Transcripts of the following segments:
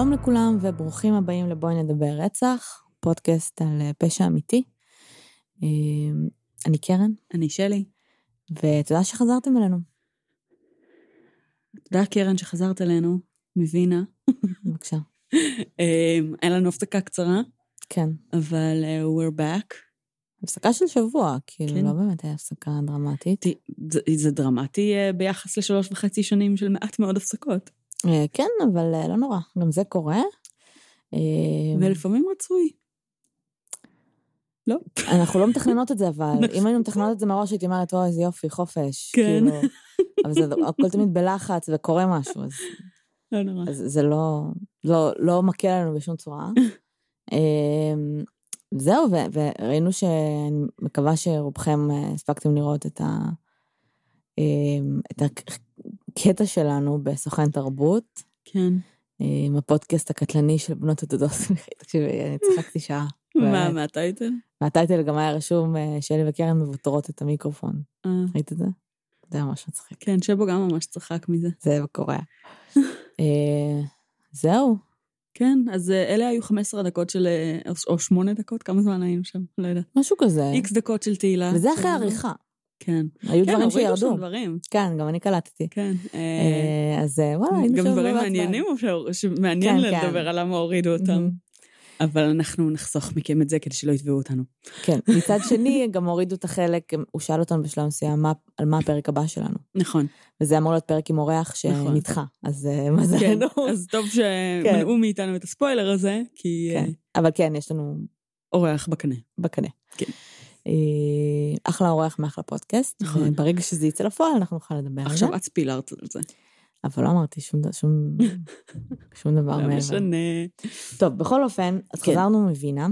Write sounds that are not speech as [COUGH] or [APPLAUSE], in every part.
שלום לכולם וברוכים הבאים לבואי נדבר רצח, פודקאסט על אה, פשע אמיתי. אה, אני קרן, אני שלי. ותודה שחזרתם אלינו. תודה קרן שחזרת אלינו מווינה. בבקשה. [LAUGHS] אה, היה לנו הפסקה קצרה, כן. אבל uh, we're back. הפסקה של שבוע, כאילו כן. לא באמת היה הפסקה דרמטית. זה, זה דרמטי uh, ביחס לשלוש וחצי שנים של מעט מאוד הפסקות. אה, כן, אבל אה, לא נורא, גם זה קורה. אה, ולפעמים רצוי. לא? [LAUGHS] אנחנו לא מתכננות את זה, אבל [LAUGHS] אם היינו מתכננות את זה מראש, הייתי אומרת, וואי, איזה יופי, חופש. כן. כאילו, [LAUGHS] אבל זה הכל תמיד בלחץ וקורה משהו, אז לא נורא. אז זה לא, לא, לא מקל עלינו בשום צורה. אמ, זהו, ו- וראינו שאני מקווה שרובכם הספקתם לראות את, ה, את הקטע שלנו בסוכן תרבות, כן. עם הפודקאסט הקטלני של בנות הדודות. [LAUGHS] תקשיבי, אני צחקתי שעה. מה, באמת. מה הטייטל? והטייטל גם היה רשום, אה, שלי וקרן מבוטרות את המיקרופון. אה, ראית את זה? זה היה ממש מצחיק. כן, שבו גם ממש צחק מזה. זה קורה. [LAUGHS] אה, זהו, כן, אז אה, אלה היו 15 דקות של... אה, או- או 8 דקות, כמה זמן היינו שם? לא יודעת. משהו כזה. איקס דקות של תהילה. וזה אחרי. עריכה. כן. היו כן, דברים הורידו שם שירדו. דברים. כן, גם אני קלטתי. כן. אה, אה, אז אה, וואלה, היינו גם שם דברים בבת מעניינים, שמעניין כן, כן. לדבר על למה הורידו אותם. אבל אנחנו נחסוך מכם את זה כדי שלא יתבעו אותנו. כן, מצד שני, [LAUGHS] גם הורידו את החלק, הוא שאל אותנו בשלב מסוים על מה הפרק הבא שלנו. נכון. וזה אמור להיות פרק עם אורח נכון. שנדחה, אז אה, כן, מזלנו. אז טוב שמנעו מאיתנו את הספוילר הזה, כי כן, אבל כן, יש לנו אורח בקנה. בקנה. כן. אה, אחלה אורח מאחלה פודקאסט. נכון. ברגע שזה יצא לפועל, אנחנו נוכל לדבר על זה. עכשיו את ספילרת על זה. אבל לא אמרתי שום שום- [LAUGHS] שום דבר לא מעבר. משנה. טוב, בכל אופן, אז כן. חזרנו מווינה.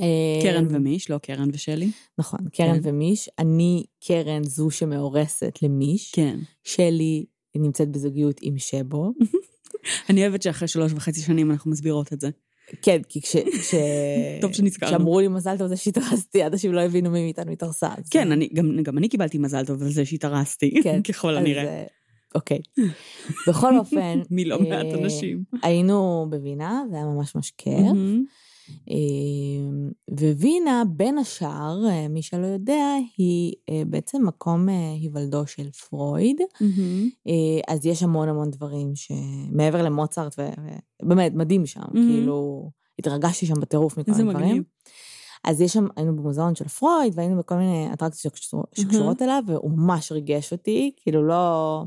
אה, קרן ומיש, לא קרן ושלי. נכון, קרן כן. ומיש. אני קרן זו שמאורסת למיש. כן. שלי נמצאת בזוגיות עם שבו. [LAUGHS] אני אוהבת שאחרי שלוש וחצי שנים אנחנו מסבירות את זה. כן, כי כש... כש... [LAUGHS] טוב שנזכרנו. כשאמרו לי מזל טוב זה שהתרסתי, אנשים לא הבינו מי מאיתנו התארסה. אז- כן, אני- גם גם אני קיבלתי מזל טוב על זה שהתארסתי, כן, [LAUGHS] ככל הנראה. אה, אוקיי. בכל אופן, [LAUGHS] מלא מעט אה, אנשים. היינו בווינה, זה היה ממש. אה, ווינה, בין השאר, אה, מי שלא יודע, היא אה, בעצם מקום אה, היוולדו של פרויד. אה, אז יש המון המון דברים שמעבר למוצרט, ובאמת, מדהים שם, כאילו, התרגשתי שם בטירוף מכל הדברים. מגניב. אז יש שם, היינו במוזיאון של פרויד, והיינו בכל מיני אטרקציות שקשור- שקשורות אליו, והוא ממש ריגש אותי, כאילו לא,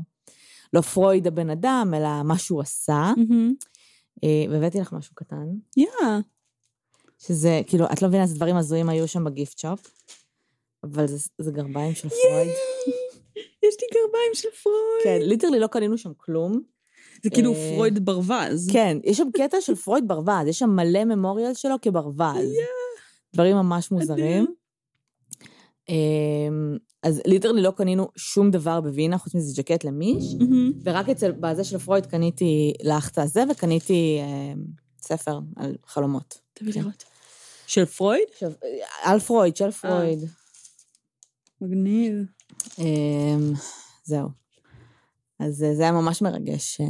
לא פרויד הבן אדם, אלא מה שהוא עשה. אה, והבאתי לך משהו קטן, יא. שזה, כאילו, את לא מבינה איזה דברים הזויים היו שם ב gift shop, אבל זה, זה גרביים של פרויד. יש לי גרביים של פרויד. כן, literally לא קנינו שם כלום. זה כאילו אה, פרויד ברווז. כן, יש שם קטע של פרויד ברווז, יש שם מלא ממוריאל שלו כברווז. דברים ממש מוזרים. אמ, אז literally לא קנינו שום דבר בווינה, חוץ מזה ג'קט למיש. ורק אצל, בזה של פרויד קניתי את הזה, וקניתי אמ, ספר על חלומות. תביא כן. לראות. של פרויד? עכשיו, על פרויד, של פרויד. מגניב. אמ, זהו. אז אה, זה היה ממש מרגש, אה,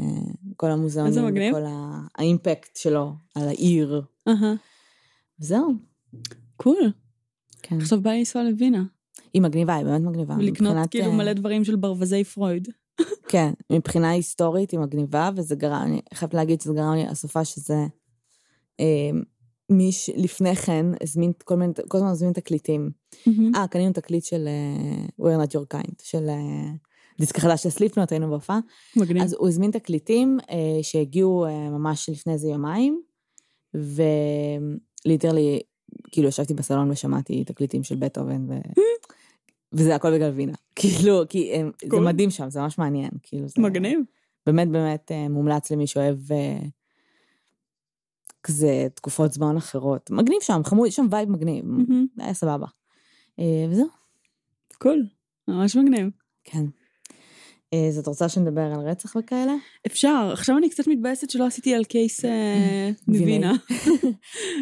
כל המוזיאונים, איזה מגניב. וכל ה- האימפקט שלו על העיר. וזהו, קול. כן. עכשיו בא לי לנסוע לווינה. היא מגניבה, היא באמת מגניבה. ולקנות מבחינת, כאילו אה, מלא דברים של ברווזי פרויד. [LAUGHS] כן, מבחינה היסטורית היא מגניבה, וזה גרם, אני חייבת להגיד שזה גרם לי הסופה שזה... אה, מי שלפני כן הזמין כל מיני, כל הזמן הזמין תקליטים. אה, קנינו תקליט של uh, We're Not Your Kind, של uh, דיסק חדש של סליפנוט, היינו בהופעה. מגניב. אז הוא הזמין תקליטים uh, שהגיעו uh, ממש לפני איזה יומיים, ו literally, כאילו ישבתי בסלון ושמעתי תקליטים של בטהובן, ו... וזה הכל בגלל וינה. [LAUGHS] כאילו, כי הם, זה. מדהים שם, זה ממש מעניין. כאילו, זה מגניב. באמת באמת אה, מומלץ למי שאוהב אה, כזה תקופות זמן אחרות. מגניב שם, חמוד, יש שם vibe מגניב, מהמם. היה סבבה. אה, וזהו, קול. ממש מגניב. כן. אה, אז את רוצה שנדבר על רצח וכאלה? אפשר. עכשיו אני קצת מתבאסת שלא עשיתי על קייס אה, [LAUGHS]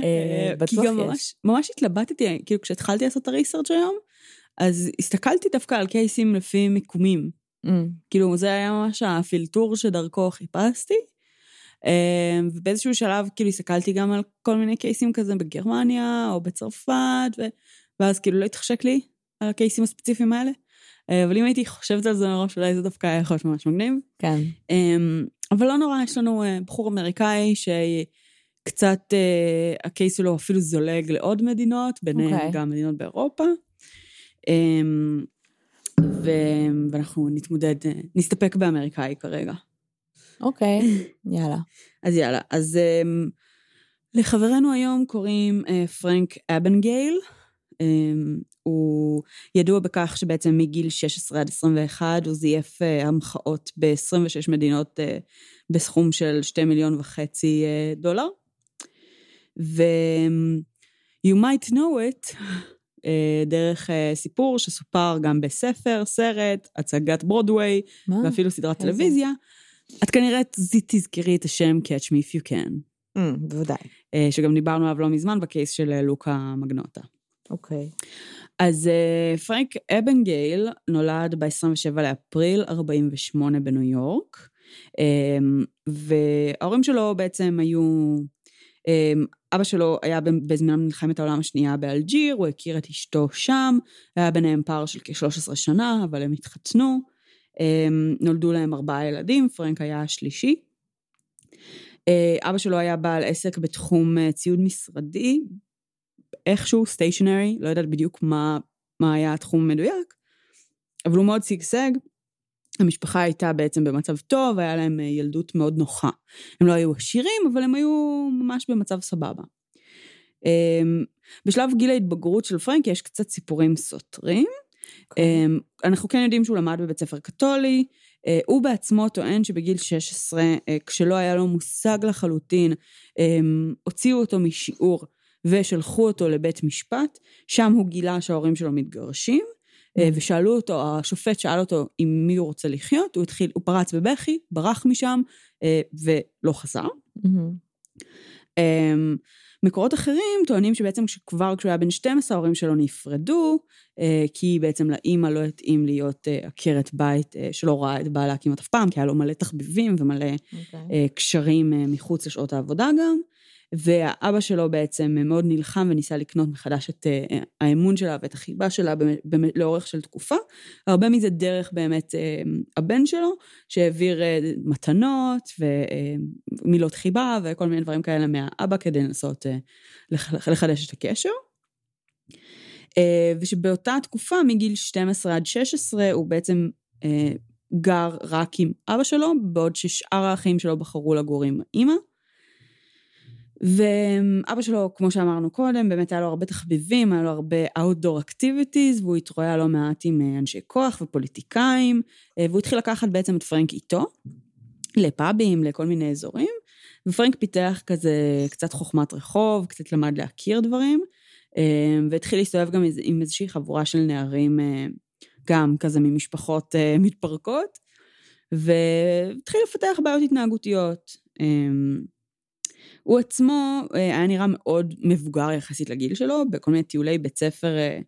אה, [LAUGHS] כי גם. ממש, ממש התלבטתי, כאילו כשהתחלתי לעשות את הריסרצ' היום, אז הסתכלתי דווקא על קייסים לפי מיקומים. Mm, כאילו זה היה ממש הפילטור שדרכו חיפשתי, ובאיזשהו שלב כאילו הסתכלתי גם על כל מיני קייסים כזה בגרמניה או בצרפת, ו... ואז כאילו לא התחשק לי על הקייסים הספציפיים האלה. אה, אבל אם הייתי חושבת על זה מראש, אולי זה דווקא היה יכול להיות ממש מגניב. כן. אמ, אבל לא נורא, יש לנו אה, בחור אמריקאי שקצת, אה, הקייס שלו אפילו זולג לעוד מדינות, ביניהם okay. אוקיי. גם מדינות באירופה. אמ, ו... ואנחנו נתמודד, נסתפק באמריקאי כרגע. אוקיי, יאללה. אז יאללה, אז um, לחברנו היום קוראים uh, פרנק אבנגייל. Um, הוא ידוע בכך שבעצם מגיל 16 עד 21 הוא זייף uh, המחאות ב-26 מדינות uh, בסכום של 2 מיליון וחצי uh, דולר. ו- you might know it uh, דרך uh, סיפור שסופר גם בספר, סרט, הצגת ברודוויי, ואפילו סדרת טלוויזיה. את כנראה תזכרי את השם Catch Me If You Can. Mm, בוודאי. אה, שגם דיברנו עליו לא מזמן ב case של אה, לוקה מגנוטה. אוקיי. Okay. אז אה, פרנק אבגנייל נולד ב-27 לאפריל 48 בניו יורק, וההורים שלו בעצם היו... אבא שלו היה בזמן מלחמת העולם השנייה באלג'יר, הוא הכיר את אשתו שם, היה ביניהם פער של כ-13 שנה, אבל הם התחתנו. אמ, נולדו להם ארבעה ילדים, פרנק היה השלישי. אה, אבא שלו היה בעל עסק בתחום אה, ציוד משרדי, איכשהו סטיישנרי, לא יודעת בדיוק מה, מה היה התחום המדויק, אבל הוא מאוד שגשג. המשפחה הייתה בעצם במצב טוב, היה להם אה, ילדות מאוד נוחה. הם לא היו עשירים, אבל הם היו ממש במצב סבבה. אמ, בשלב גיל ההתבגרות של פרנק יש קצת סיפורים סותרים. אוקיי. אמ, אנחנו כן יודעים שהוא למד בבית ספר קתולי, אה, הוא בעצמו טוען שבגיל 16, אה, כשלא היה לו מושג לחלוטין, אמ, הוציאו אותו משיעור ושלחו אותו לבית משפט, שם הוא גילה שההורים שלו מתגרשים, mm. ושאלו אותו, השופט שאל אותו עם מי הוא רוצה לחיות, הוא התחיל, הוא פרץ בבכי, ברח משם ולא חזר. Mm-hmm. מקורות אחרים טוענים שבעצם כבר כשהוא היה בן 12 ההורים שלו נפרדו, אה, כי בעצם לאימא לא התאים להיות אה, עקרת בית אה, שלא ראה את בעלה כמעט אף פעם, כי היה לו מלא תחביבים ומלא okay. אוקיי. קשרים מחוץ לשעות העבודה גם. והאבא שלו בעצם מאוד נלחם וניסה לקנות מחדש את אה, האמון שלה ואת החיבה שלה לאורך של תקופה. הרבה מזה דרך באמת אה, הבן שלו, שהעביר אה, מתנות ומילות חיבה וכל מיני דברים כאלה מהאבא כדי לנסות לחדש את הקשר. ושבאותה תקופה, מגיל 12 עד 16, הוא בעצם גר רק עם אבא שלו, בעוד ששאר האחים שלו בחרו לגור עם אימא. ואבא שלו, כמו שאמרנו קודם, באמת היה לו הרבה תחביבים, היה לו הרבה Outdoor Activities, והוא התרועע לא מעט עם אה, אנשי כוח ופוליטיקאים, אה, והוא התחיל לקחת בעצם את פרנק איתו, לפאבים, לכל מיני אזורים, ופרנק פיתח כזה קצת חוכמת רחוב, קצת למד להכיר דברים, אה, והתחיל להסתובב גם עם איזושהי חבורה של נערים, גם כזה ממשפחות מתפרקות, והתחיל לפתח בעיות התנהגותיות. הוא עצמו אה, היה נראה מאוד מבוגר יחסית לגיל שלו, בכל מיני טיולי בית ספר אה,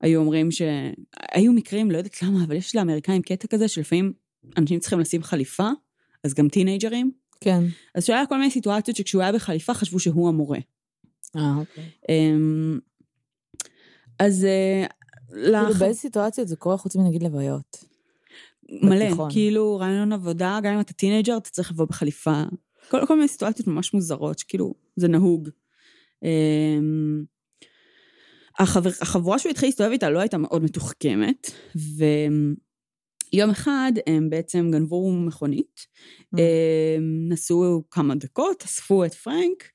היו אומרים שהיו מקרים, לא יודעת למה, אבל יש לאמריקאים קטע כזה שלפעמים אנשים צריכים לשים חליפה, אז גם טינאייג'רים. כן. אז שהיה כל מיני סיטואציות שכשהוא היה בחליפה חשבו שהוא המורה. אה, אוקיי. אמ, אז... אה, כאילו באיזה סיטואציות זה קורה חוץ מנגיד לוויות? מלא, בתיכון. כאילו רעיון עבודה, גם אם אתה טינאייג'ר, אתה צריך לבוא בחליפה כל, כל מיני סיטואציות ממש מוזרות, שכאילו, זה נהוג. אמ, החבר, החבורה שהוא התחיל להסתובב איתה לא הייתה מאוד מתוחכמת, ויום אחד הם בעצם גנבו מכונית, mm. נסעו כמה דקות, אספו את פרנק,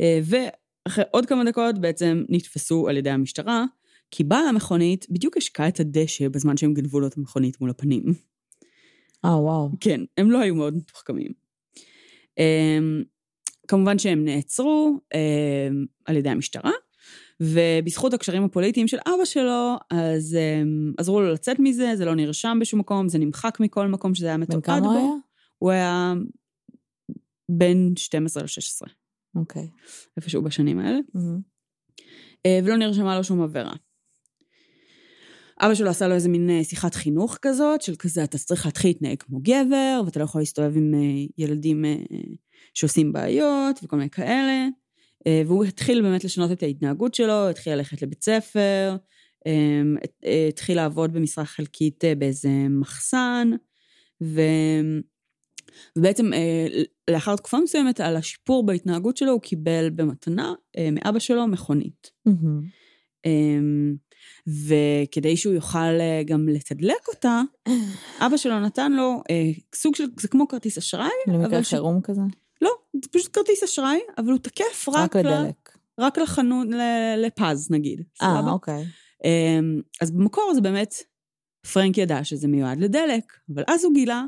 אה, ואחרי עוד כמה דקות בעצם נתפסו על ידי המשטרה, כי בעל המכונית בדיוק השקע את הדשא בזמן שהם גנבו לו את המכונית מול הפנים. אה, וואו. כן, הם לא היו מאוד מתוחכמים. אמ, כמובן שהם נעצרו אמ, על ידי המשטרה, ובזכות הקשרים הפוליטיים של אבא שלו, אז um, עזרו לו לצאת מזה, זה לא נרשם בשום מקום, זה נמחק מכל מקום שזה היה מתועד בו. בן כמה היה? הוא היה בין 12 ל-16. אוקיי. Okay. איפשהו בשנים האלה. Mm-hmm. Uh, ולא נרשמה לו שום עבירה. אבא שלו עשה לו איזה מין אה, שיחת חינוך כזאת, של כזה, אתה צריך להתחיל להתנהג כמו גבר, ואתה לא יכול להסתובב עם אה, ילדים אה, שעושים בעיות וכל מיני כאלה. והוא התחיל באמת לשנות את ההתנהגות שלו, התחיל ללכת לבית ספר, התחיל לעבוד במשרה חלקית באיזה מחסן, ו... ובעצם לאחר תקופה מסוימת על השיפור בהתנהגות שלו הוא קיבל במתנה מאבא שלו מכונית. Mm-hmm. וכדי שהוא יוכל אה, גם לתדלק אותה, [LAUGHS] אבא שלו נתן לו אה, סוג של, זה כמו כרטיס אשראי. למקרה חירום ש... כזה? לא, זה פשוט כרטיס אשראי, אבל הוא תקף רק, רק לדלק. ל... רק לחנות, לפז נגיד. אה, אוקיי. אמ, אז במקור זה באמת, פרנק ידע שזה מיועד לדלק, אבל אז הוא גילה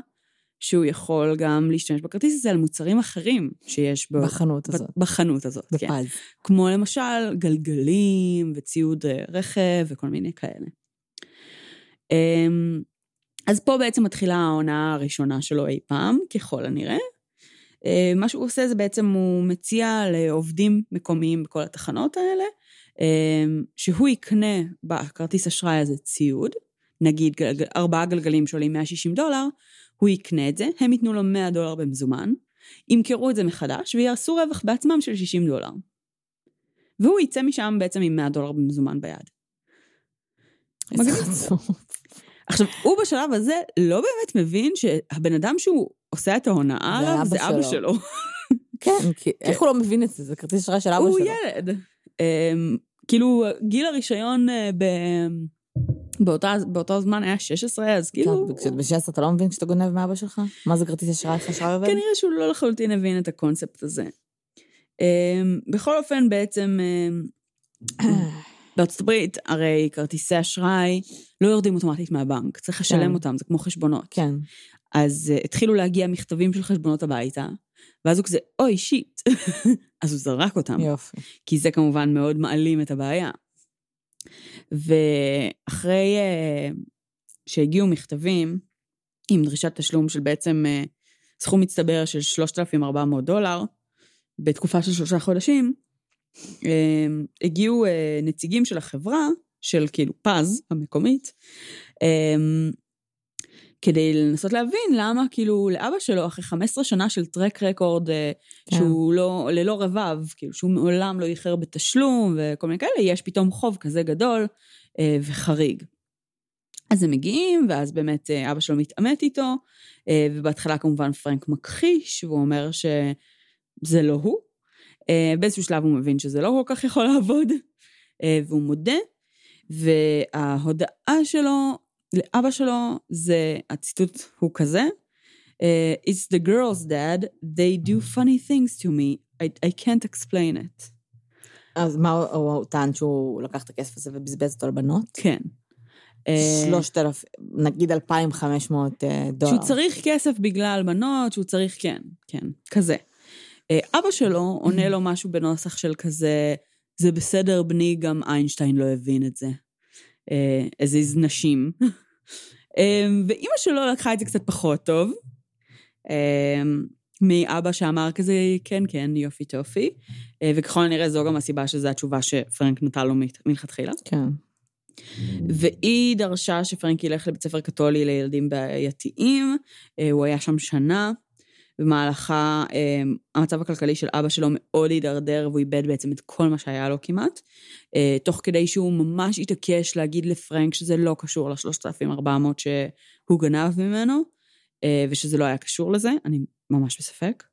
שהוא יכול גם להשתמש בכרטיס הזה על מוצרים אחרים שיש בו. בחנות הזאת. בחנות הזאת, בפז. כן. כמו למשל גלגלים וציוד אה, רכב וכל מיני כאלה. אמ, אז פה בעצם מתחילה העונה הראשונה שלו אי פעם, ככל הנראה. אה, מה שהוא עושה זה בעצם הוא מציע לעובדים מקומיים בכל התחנות האלה, אמ, שהוא יקנה בכרטיס אשראי הזה ציוד, נגיד ארבעה גלגלים שעולים 160 דולר, הוא יקנה את זה, הם ייתנו לו 100 דולר במזומן, ימכרו את זה מחדש ויעשו רווח בעצמם של 60 דולר. והוא יצא משם בעצם עם 100 דולר במזומן ביד. איזה חצוף. עכשיו, הוא בשלב הזה לא באמת מבין שהבן אדם שהוא עושה את ההונאה עליו זה אבא שלו. כן, כי איך הוא לא מבין את זה? זה כרטיס אשראי של אבא שלו. הוא ילד. אמ, כאילו, גיל הרישיון אה, באותה, באותו זמן היה 16, אז כאילו... כשאתה ב-16 אתה לא מבין כשאתה גונב מאבא שלך? מה זה כרטיס אשראי לך אשראי עובד? כנראה שהוא לא לחלוטין הבין את הקונספט הזה. אמ, בכל אופן, בעצם, אמ, [CLEARS THROAT] בארצות הברית, הרי כרטיסי אשראי לא יורדים אוטומטית מהבנק, צריך לשלם כן. אותם, זה כמו חשבונות. כן. אז uh, התחילו להגיע מכתבים של חשבונות הביתה, ואז הוא כזה, אוי, שיט. [LAUGHS] אז הוא זרק אותם. יופי. כי זה כמובן מאוד מעלים את הבעיה. ואחרי uh, שהגיעו מכתבים עם דרישת תשלום של בעצם uh, סכום מצטבר של 3,400 דולר, בתקופה של שלושה חודשים, uh, הגיעו uh, נציגים של החברה, של כאילו פז המקומית, uh, כדי לנסות להבין למה כאילו לאבא שלו אחרי 15 שנה של טרק רקורד כן. שהוא לא, ללא רבב, כאילו שהוא מעולם לא איחר בתשלום וכל מיני כאלה, יש פתאום חוב כזה גדול אה, וחריג. אז הם מגיעים, ואז באמת אה, אבא שלו מתעמת איתו, אה, ובהתחלה כמובן פרנק מכחיש, והוא אומר שזה לא הוא. אה, באיזשהו שלב הוא מבין שזה לא כל כך יכול לעבוד, אה, והוא מודה, וההודעה שלו לאבא שלו זה, הציטוט הוא כזה, uh, It's the girls dad, they do funny things to me, I, I can't explain it. אז מה הוא טען שהוא לקח את הכסף הזה ובזבז אותו על בנות? כן. שלושת אלף, נגיד 2,500 אה, דולר. שהוא צריך כסף בגלל בנות, שהוא צריך, כן, כן, כזה. אה, אבא שלו עונה לו משהו בנוסח של כזה, זה בסדר בני, גם איינשטיין לא הבין את זה. הזיז נשים. אמ, ואימא שלו לקחה את זה קצת פחות טוב. אמ, מאבא שאמר כזה, כן, כן, יופי טופי. אה, וככל הנראה זו גם הסיבה שזו התשובה שפרנק נתן לו מלכתחילה. כן. והיא דרשה שפרנק ילך לבית ספר קתולי לילדים בעייתיים, אה, הוא היה שם שנה, במהלכה אמ, המצב הכלכלי של אבא שלו מאוד הידרדר והוא איבד בעצם את כל מה שהיה לו כמעט, אה, תוך כדי שהוא ממש התעקש להגיד לפרנק שזה לא קשור ל-3,400 שהוא גנב ממנו, אה, ושזה לא היה קשור לזה, אני ממש בספק.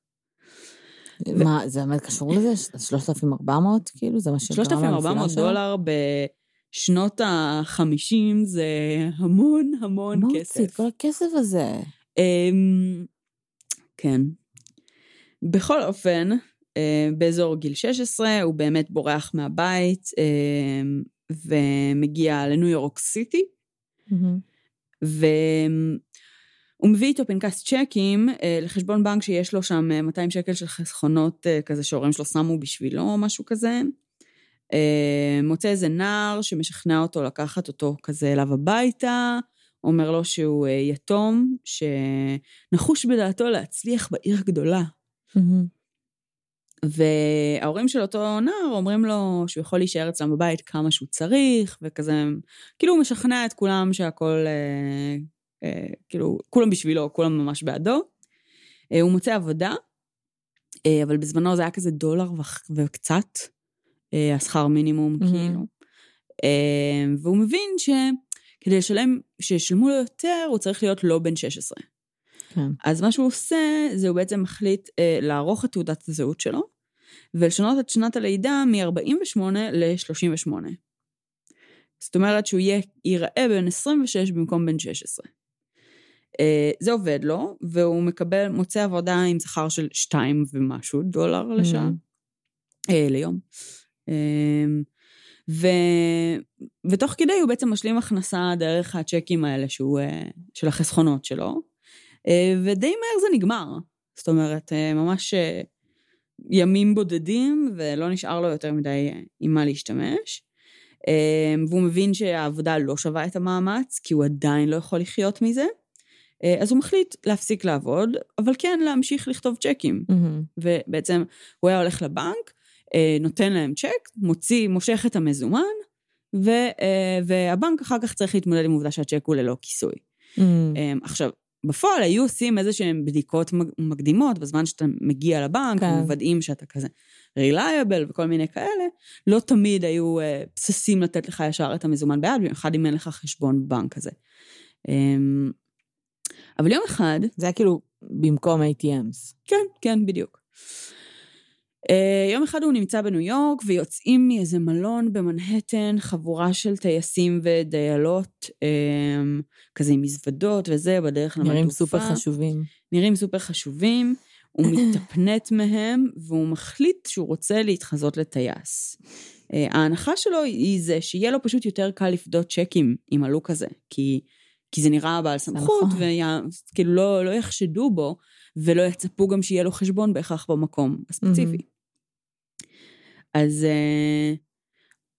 מה, זה באמת קשור לזה? 3,400 כאילו? זה מה שקרה 3,400 דולר בשנות ה-50 זה המון המון כסף. מה הוציא את כל הכסף הזה? כן. בכל אופן, אה, באזור גיל 16 הוא באמת בורח מהבית אה, ומגיע לניו יורק סיטי. והוא מביא איתו פנקס צ'קים אה, לחשבון בנק שיש לו שם 200 שקל של חסכונות כזה שההורים שלו שמו בשבילו או משהו כזה. מוצא איזה נער שמשכנע אותו לקחת אותו כזה אליו הביתה, אומר לו שהוא אה, יתום, שנחוש בדעתו להצליח בעיר גדולה. וההורים של אותו נער אומרים לו שהוא יכול להישאר אצלם בבית כמה שהוא צריך, וכזה, כאילו הוא משכנע את כולם שהכל, אה, אה, כאילו, כולם בשבילו, כולם ממש בעדו. אה, הוא מוצא עבודה, אה, אבל בזמנו זה היה כזה דולר וקצת, אה, השכר מינימום, mm-hmm. כאילו. אה, והוא מבין שכדי לשלם, שישלמו לו יותר, הוא צריך להיות לא בן 16. כן. אז מה שהוא עושה, זה הוא בעצם מחליט אה, לערוך את תעודת הזהות שלו, ולשנות את שנת הלידה מ-48 ל-38. זאת אומרת שהוא יהיה, ייראה בן 26 במקום בן 16. אה, זה עובד לו, והוא מקבל, מוצא עבודה עם שכר של 2 ומשהו דולר לשעה, mm-hmm. אה, ליום. אה, ו... ותוך כדי הוא בעצם משלים הכנסה דרך הצ'קים האלה שהוא, אה, של החסכונות שלו, אה, ודי מהר זה נגמר. זאת אומרת, אה, ממש ימים בודדים, ולא נשאר לו יותר מדי עם מה להשתמש. והוא מבין שהעבודה לא שווה את המאמץ, כי הוא עדיין לא יכול לחיות מזה. אז הוא מחליט להפסיק לעבוד, אבל כן להמשיך לכתוב צ'קים. Mm-hmm. ובעצם הוא היה הולך לבנק, נותן להם צ'ק, מוציא, מושך את המזומן, ו, והבנק אחר כך צריך להתמודד עם העובדה שהצ'ק הוא ללא כיסוי. Mm. עכשיו, בפועל היו עושים איזה שהן בדיקות מקדימות בזמן שאתה מגיע לבנק, כן. ומוודאים שאתה כזה רילייבל וכל מיני כאלה, לא תמיד היו uh, בסיסים לתת לך ישר את המזומן ביד, במיוחד אם אין לך חשבון בנק כזה. Um, אבל יום אחד... זה היה כאילו במקום ATMs. כן, כן, בדיוק. Uh, יום אחד הוא נמצא בניו יורק ויוצאים מאיזה מלון במנהטן, חבורה של טייסים ודיילות, um, כזה עם מזוודות וזה, בדרך למטופה. נראים סופר חשובים. נראים סופר חשובים, הוא מתאפנט [COUGHS] מהם, והוא מחליט שהוא רוצה להתחזות לטייס. Uh, ההנחה שלו היא זה שיהיה לו פשוט יותר קל לפדות צ'קים עם הלוק הזה, כי, כי זה נראה בעל סמכות, נכון. וכאילו לא, לא יחשדו בו. ולא יצפו גם שיהיה לו חשבון בהכרח במקום הספציפי. אז uh,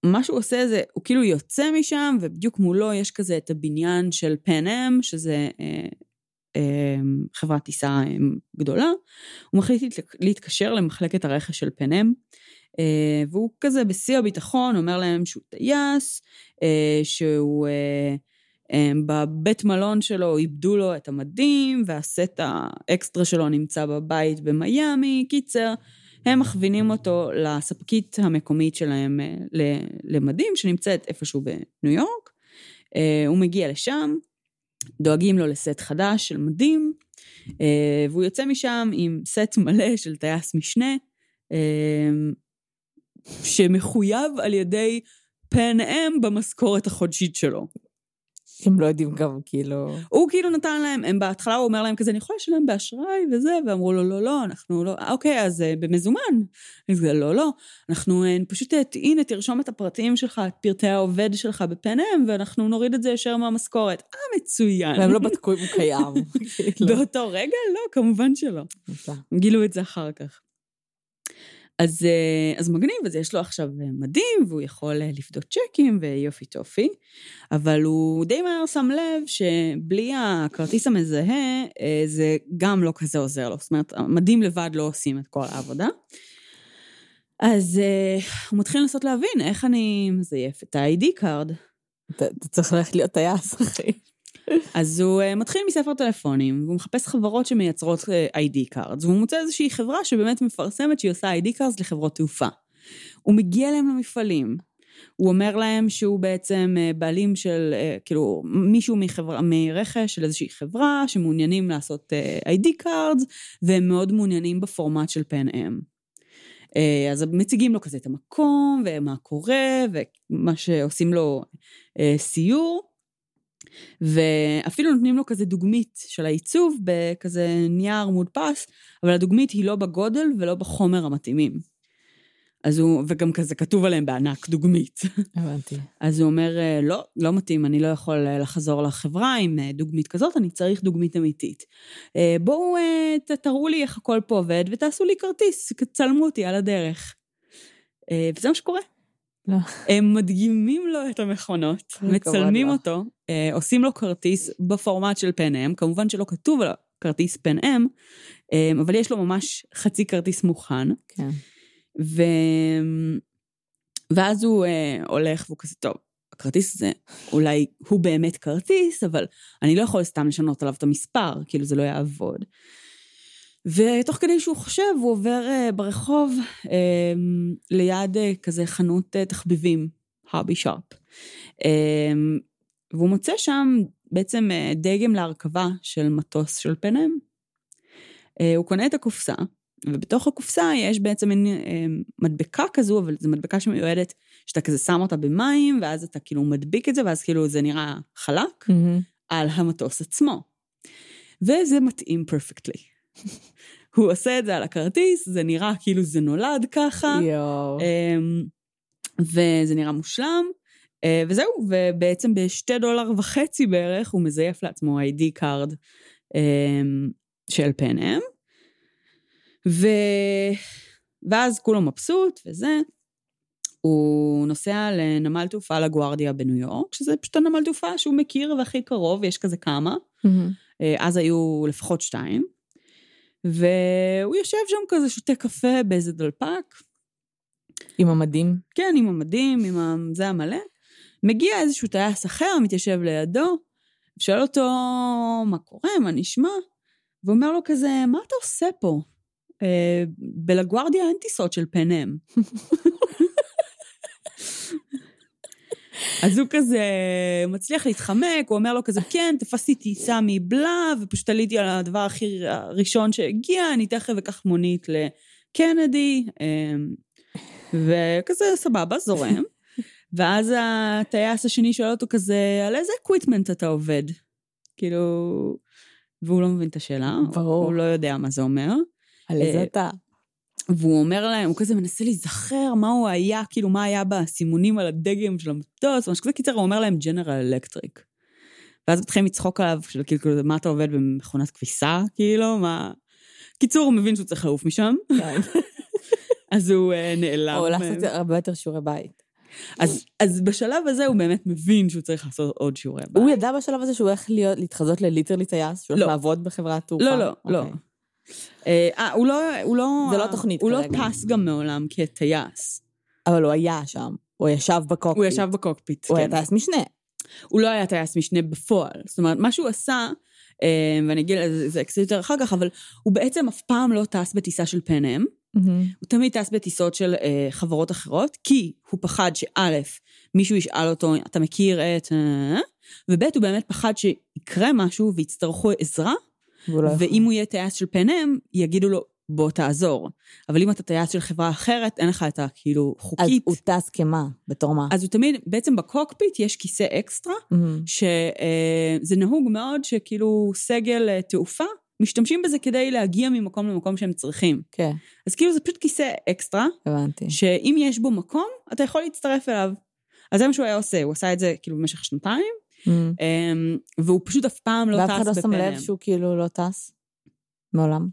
מה שהוא עושה זה, הוא כאילו יוצא משם, ובדיוק מולו יש כזה את הבניין של פן-אם, שזה uh, uh, חברת טיסה גדולה. הוא מחליט להתקשר למחלקת הרכש של פן-אם, uh, והוא כזה בשיא הביטחון, אומר להם שהוא טייס, uh, שהוא... Uh, בבית מלון שלו איבדו לו את המדים, והסט האקסטרה שלו נמצא בבית במיאמי. קיצר, הם מכווינים אותו לספקית המקומית שלהם אה, למדים, שנמצאת איפשהו בניו יורק. אה, הוא מגיע לשם, דואגים לו לסט חדש של מדים, אה, והוא יוצא משם עם סט מלא של טייס משנה, שמחויב על ידי פן אם במשכורת החודשית שלו. הם לא יודעים גם, כאילו... הוא כאילו נתן להם, הם בהתחלה הוא אומר להם כזה, אני יכול לשלם באשראי וזה, ואמרו לו, לא, לא, אנחנו לא, אוקיי, אז uh, במזומן. אז זה, לא, לא, אנחנו uh, פשוט, הנה, תרשום את הפרטים שלך, את פרטי העובד שלך בפנם, ואנחנו נוריד את זה ישר מהמשכורת. אה, מצוין. והם לא בדקו אם הוא קיים. [LAUGHS] כאילו. באותו רגע? לא, כמובן שלא. גילו את זה אחר כך. אז, אה, אז מגניב, אז יש לו עכשיו אה, מדים, והוא יכול אה, לפדות צ'קים ויופי טופי, אבל הוא די מהר שם לב שבלי הכרטיס המזהה, זה גם לא כזה עוזר לו. זאת אומרת, המדים לבד לא עושים את כל העבודה. אז הוא מתחיל לנסות להבין איך אני מזייף את ה-ID card. אתה צריך ללכת להיות טייס, אחי. אז הוא uh, מתחיל מספר טלפונים, והוא מחפש חברות שמייצרות אה, ID cards, והוא מוצא איזושהי חברה שבאמת מפרסמת שהיא עושה ID cards לחברות תעופה. הוא מגיע אליהם למפעלים, הוא אומר להם שהוא בעצם uh, בעלים של, כאילו, מישהו מחברה, מרכש של איזושהי חברה שמעוניינים לעשות ID cards, והם מאוד מעוניינים בפורמט של פן אם. אז מציגים לו כזה את המקום, ומה קורה, ומה שעושים לו סיור. ואפילו נותנים לו כזה דוגמית של העיצוב בכזה נייר מודפס, אבל הדוגמית היא לא בגודל ולא בחומר המתאימים. אז הוא, וגם כזה כתוב עליהם בענק, דוגמית. הבנתי. אז הוא אומר, אה, לא, לא מתאים, אני לא יכול אה, לחזור לחברה עם אה, דוגמית כזאת, אני צריך דוגמית אמיתית. בואו תראו לי איך הכל פה עובד ותעשו לי כרטיס, תצלמו אותי על הדרך. וזה מה שקורה. לא. הם מדגימים לו את המכונות, מצלמים אותו, אה, עושים לו כרטיס בפורמט של פן אם, כמובן שלא כתוב על הכרטיס פן אם, אה, אבל יש לו ממש חצי כרטיס מוכן. כן. ו... ואז הוא אה, הולך והוא כזה, טוב, הכרטיס הזה, אולי הוא באמת כרטיס, אבל אני לא יכול סתם לשנות עליו את המספר, כאילו זה לא יעבוד. ותוך כדי שהוא חושב, הוא עובר uh, ברחוב uh, ליד uh, כזה חנות uh, תחביבים, הרבי שרפ. Uh, והוא מוצא שם בעצם uh, דגם להרכבה של מטוס של פנם. Uh, הוא קונה את הקופסה, ובתוך הקופסה יש בעצם מין uh, מדבקה כזו, אבל זו מדבקה שמיועדת, שאתה כזה שם אותה במים, ואז אתה כאילו מדביק את זה, ואז כאילו זה נראה חלק mm-hmm. על המטוס עצמו. וזה מתאים perfectly. [LAUGHS] הוא עושה את זה על הכרטיס, זה נראה כאילו זה נולד ככה. יואו. אמ, וזה נראה מושלם. אה, וזהו, ובעצם בשתי דולר וחצי בערך הוא מזייף לעצמו ID card אמ, של פנם. ו... ואז כולו מבסוט וזה. הוא נוסע לנמל תעופה לגוארדיה בניו יורק, שזה פשוט הנמל תעופה שהוא מכיר והכי קרוב, יש כזה כמה. Mm-hmm. אז היו לפחות שתיים. והוא יושב שם כזה, שותה קפה באיזה דלפק. עם המדים? כן, עם המדים, עם זה המלא. מגיע איזשהו טייס אחר, מתיישב לידו, שואל אותו, מה קורה, מה נשמע? ואומר לו כזה, מה אתה עושה פה? אה, בלגוארדיה אין טיסות של פנם. [LAUGHS] אז הוא כזה מצליח להתחמק, הוא אומר לו כזה, כן, תפסתי טיסה מבלה, ופשוט עליתי על הדבר הכי ראשון שהגיע, אני תכף אקח מונית לקנדי, אמ, וכזה סבבה, זורם. ואז הטייס השני שואל אותו כזה, על איזה equipment אתה עובד? כאילו, והוא לא מבין את השאלה. ברור. הוא לא יודע מה זה אומר. על איזה אה, אתה? והוא אומר להם, הוא כזה מנסה להיזכר מה הוא היה, כאילו מה היה בסימונים על הדגם של המטוס, משהו כזה, קיצר, הוא אומר להם General Electric. ואז מתחילים לצחוק עליו, של כאילו, מה אתה עובד במכונת כביסה, כאילו, מה... קיצור, הוא מבין שהוא צריך לעוף משם. כן. [LAUGHS] אז הוא uh, נעלם. או לעשות הרבה יותר שיעורי בית. אז, אז בשלב הזה הוא באמת מבין שהוא צריך לעשות עוד שיעורי בית. הוא ידע בשלב הזה שהוא הולך להתחזות ל literally טייס? שהוא הולך לא. לעבוד בחברת תעופה? לא, לא, okay. לא. אוקיי. אה, אה, הוא לא... הוא לא... זה לא תוכנית כרגע. הוא לא טס גם מעולם כטייס. אבל הוא היה שם. הוא ישב בקוקפיט. הוא ישב בקוקפיט, הוא כן. היה טייס משנה. הוא לא היה טייס משנה בפועל. זאת אומרת, מה שהוא עשה, אה, ואני אגיד על זה קצת יותר אחר כך, אבל הוא בעצם אף פעם לא טס בטיסה של פנם. Mm-hmm. הוא תמיד טס בטיסות של אה, חברות אחרות, כי הוא פחד שא', מישהו ישאל אותו, אתה מכיר את... אה, וב', הוא באמת פחד שיקרה משהו ויצטרכו עזרה, לא ואם הוא יהיה טייס של פנם, יגידו לו, בוא תעזור. אבל אם אתה טייס של חברה אחרת, אין לך את הכאילו חוקית. אז הוא טס כמה? בתור מה? אז הוא תמיד, בעצם בקוקפיט יש כיסא extra, mm-hmm. שזה נהוג מאוד שכאילו סגל אה, תעופה, משתמשים בזה כדי להגיע ממקום למקום שהם צריכים. כן. אז כאילו זה פשוט כיסא אקסטרה. הבנתי. שאם יש בו מקום, אתה יכול להצטרף אליו. אז זה מה שהוא היה עושה, הוא עשה את זה כאילו במשך שנתיים, Mm. אמ, והוא פשוט אף פעם לא טס בפנם. ואף אחד לא שם לב שהוא כאילו לא טס? מעולם?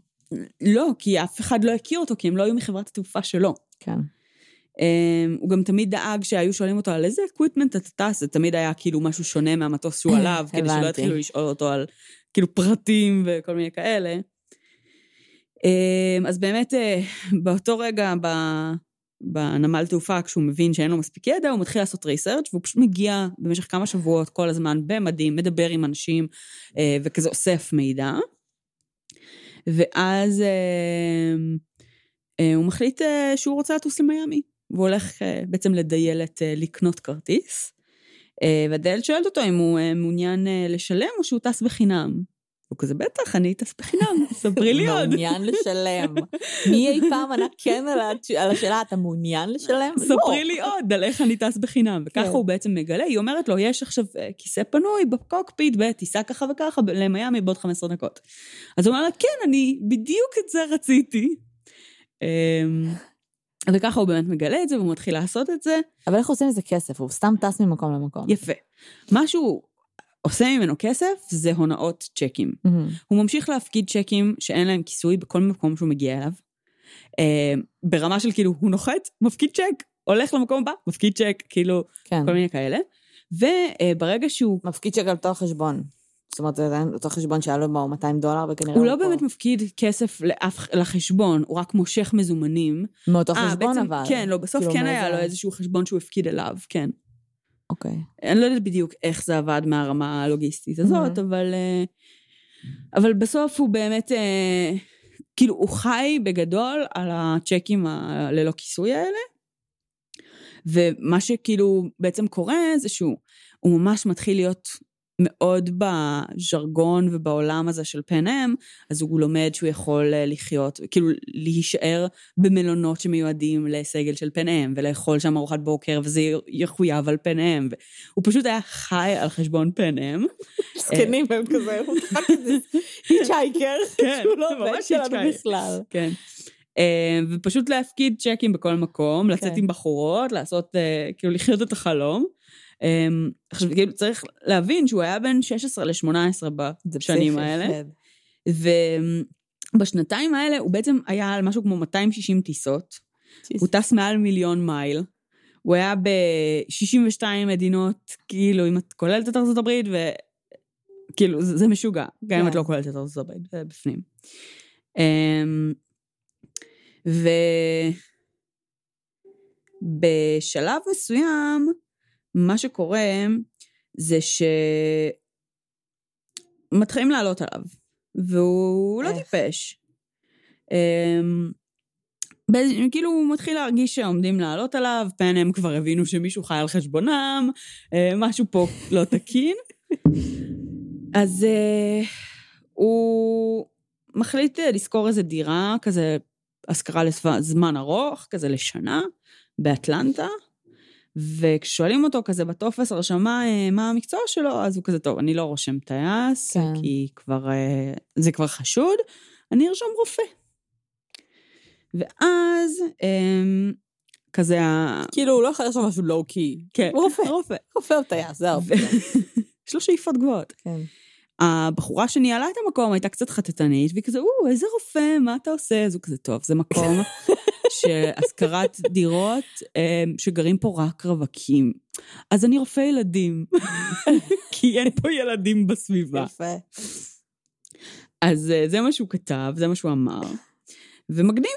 לא, כי אף אחד לא הכיר אותו, כי הם לא היו מחברת התעופה שלו. כן. Um, הוא גם תמיד דאג שהיו שואלים אותו על איזה equipment אתה טס, זה תמיד היה כאילו משהו שונה מהמטוס שהוא [COUGHS] עליו, כדי שלא יתחילו לשאול אותו על כאילו פרטים וכל מיני כאלה. Um, אז באמת, uh, באותו רגע. בנמל תעופה, כשהוא מבין שאין לו מספיק ידע, הוא מתחיל לעשות research והוא פשוט מגיע במשך כמה שבועות כל הזמן במדים, מדבר עם אנשים אה, וכזה אוסף מידע. ואז אה, אה, הוא מחליט אה, שהוא רוצה לטוס למיאמי, והוא הולך אה, בעצם לדיילת אה, לקנות כרטיס. אה, והדיילת שואלת אותו אם הוא אה, מעוניין אה, לשלם או שהוא טס בחינם. הוא כזה, בטח, אני אטס בחינם, [LAUGHS] ספרי לי עוד. מעוניין לשלם. מי אי פעם ענה כן על השאלה, אתה מעוניין לשלם? ספרי לא. לי עוד על איך אני טס בחינם. וככה כן. הוא בעצם מגלה, היא אומרת לו, יש עכשיו כיסא פנוי בקוקפיט בטיסה ככה וככה למיאמי בעוד 15 דקות. אז הוא אומר לה, כן, אני בדיוק את זה רציתי. וככה הוא באמת מגלה את זה, והוא מתחיל לעשות את זה. אבל איך עושים איזה כסף? הוא סתם טס ממקום למקום. יפה. משהו עושה ממנו כסף זה הונאות צ'קים. Mm-hmm. הוא ממשיך להפקיד צ'קים שאין להם כיסוי בכל מקום שהוא מגיע אליו. Uh, ברמה של כאילו, הוא נוחת, מפקיד צ'ק, הולך למקום הבא, מפקיד צ'ק, כאילו, כן. כל מיני כאלה. וברגע uh, שהוא... מפקיד צ'ק על אותו חשבון. זאת אומרת, זה אותו חשבון שהיה לו בו 200 דולר וכנראה... הוא לא פה... באמת מפקיד כסף לאף, לחשבון, הוא רק מושך מזומנים. מאותו 아, אה, חשבון בעצם, אבל. כן, לא, בסוף כאילו כן היה לו איזשהו חשבון שהוא הפקיד אליו, כן. אוקיי. Okay. אני לא יודעת בדיוק איך זה עבד מהרמה הלוגיסטית הזאת, mm-hmm. אבל, אה, אבל בסוף הוא באמת, אה, כאילו, הוא חי בגדול על הצ'קים ללא כיסוי האלה, ומה שכאילו בעצם קורה זה שהוא ממש מתחיל להיות מאוד בז'רגון ובעולם הזה של פן-אם, אז הוא לומד שהוא יכול אה, לחיות, כאילו להישאר במלונות שמיועדים לסגל של פן-אם, ולאכול שם ארוחת בוקר, וזה יחויב על פן-אם. הוא פשוט היה חי על חשבון פן-אם. זקנים הם כזה, הוא רק כזה היצ'ייקר, [LAUGHS] כן, שהוא לא עובד שלנו. בכלל. כן. אה, ופשוט להפקיד צ'קים בכל מקום, לצאת כן. עם בחורות, לעשות, אה, כאילו לחיות את החלום. אה, עכשיו, כאילו, צריך להבין שהוא היה בין 16 ל-18 זה בשנים האלה. ובשנתיים האלה הוא בעצם היה על משהו כמו 260 טיסות. הוא טס מעל מיליון מייל. הוא היה ב-62 מדינות, כאילו, אם את כוללת את ארצות הברית, וכאילו, זה, זה משוגע. גם אם את כן. לא כוללת את ארצות הברית, זה בפנים. אמ, ובשלב מסוים, מה שקורה זה שמתחילים לעלות עליו, והוא לא איך? טיפש. אמ, באיזה- כאילו הוא מתחיל להרגיש שעומדים לעלות עליו, פן הם כבר הבינו שמישהו חי על חשבונם, אה, משהו פה [LAUGHS] לא תקין. אז אה, הוא מחליט אה, לשכור איזה דירה, כזה השכרה לזמן ארוך, כזה לשנה, באטלנטה. וכששואלים אותו כזה בטופס הרשמה אה, מה המקצוע שלו, אז הוא כזה, טוב, אני לא רושם טייס, כן. כי כבר, אה, זה כבר חשוד, אני ארשום רופא. ואז אמ, כזה ה... כאילו, הוא לא יכול לעשות משהו לואו-קי. כן, הוא רופא. רופא. רופא או טייס, זהו. [LAUGHS] יש לו שאיפות גבוהות. כן. הבחורה שניהלה את המקום הייתה קצת חטטנית, והיא כזה, או, איזה רופא, מה אתה עושה? אז הוא כזה, טוב, זה מקום [LAUGHS] שהשכרת דירות אמ, שגרים פה רק רווקים. אז אני רופא ילדים, [LAUGHS] כי אין פה ילדים בסביבה. יפה. אז אה, זה מה שהוא כתב, זה מה שהוא אמר. ומגניב.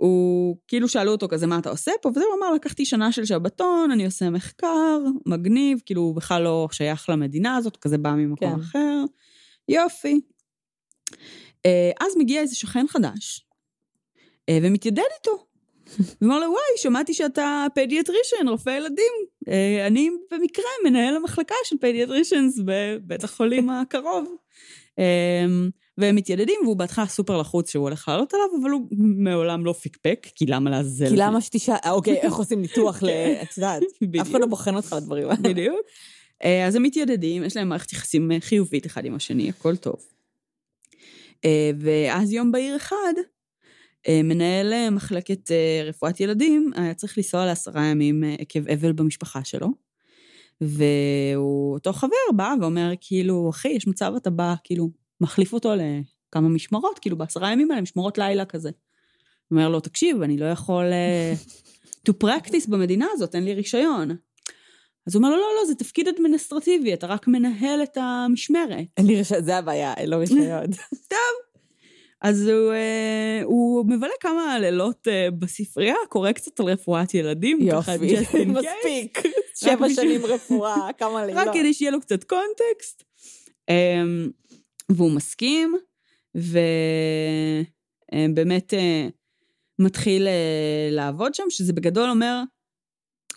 הוא, כאילו שאלו אותו כזה, מה אתה עושה פה? וזה הוא אמר, לקחתי שנה של שבתון, אני עושה מחקר, מגניב, כאילו הוא בכלל לא שייך למדינה הזאת, כזה בא ממקום כן. אחר. יופי. אה, אז מגיע איזה שכן חדש, אה, ומתיידד איתו. ואומר לו, וואי, שמעתי שאתה פדיאטרישן, רופא ילדים. אה, אני במקרה מנהל המחלקה של פדיאטרישנס בבית החולים הקרוב. והם מתיידדים, והוא בהתחלה סופר לחוץ שהוא הולך לעלות עליו, אבל הוא מעולם לא פיקפק, כי למה לעזל? כי למה שתשאל, אה, אוקיי, איך עושים ניתוח [LAUGHS] ל... את יודעת. [LAUGHS] אף אחד לא בוחן אותך לדברים האלה. בדיוק. אה, אז הם מתיידדים, יש להם מערכת יחסים חיובית אחד עם השני, הכל טוב. אה, ואז יום בהיר אחד, מנהל מחלקת רפואת ילדים היה צריך לנסוע לעשרה ימים עקב אבל במשפחה שלו. ואותו חבר בא ואומר, כאילו, אחי, יש מצב אתה בא, כאילו, מחליף אותו לכמה משמרות, כאילו, בעשרה ימים האלה, משמרות לילה כזה. אומר לו, תקשיב, אני לא יכול אה, [LAUGHS] to practice במדינה הזאת, אין לי רישיון. אז הוא אומר לו, לא, לא, זה תפקיד אדמיניסטרטיבי, אתה רק מנהל את המשמרת. אין לי רישיון, זה הבעיה, אין לו רישיון. [LAUGHS] אז הוא, אה, הוא מבלה כמה לילות אה, בספרייה, קורא קצת על רפואת ילדים. יופי, [LAUGHS] מספיק. שבע שנים רפואה, כמה לילות. רק כדי שיהיה לו קצת קונטקסט. והוא מסכים, ובאמת אה, מתחיל אה, לעבוד שם, שזה בגדול אומר,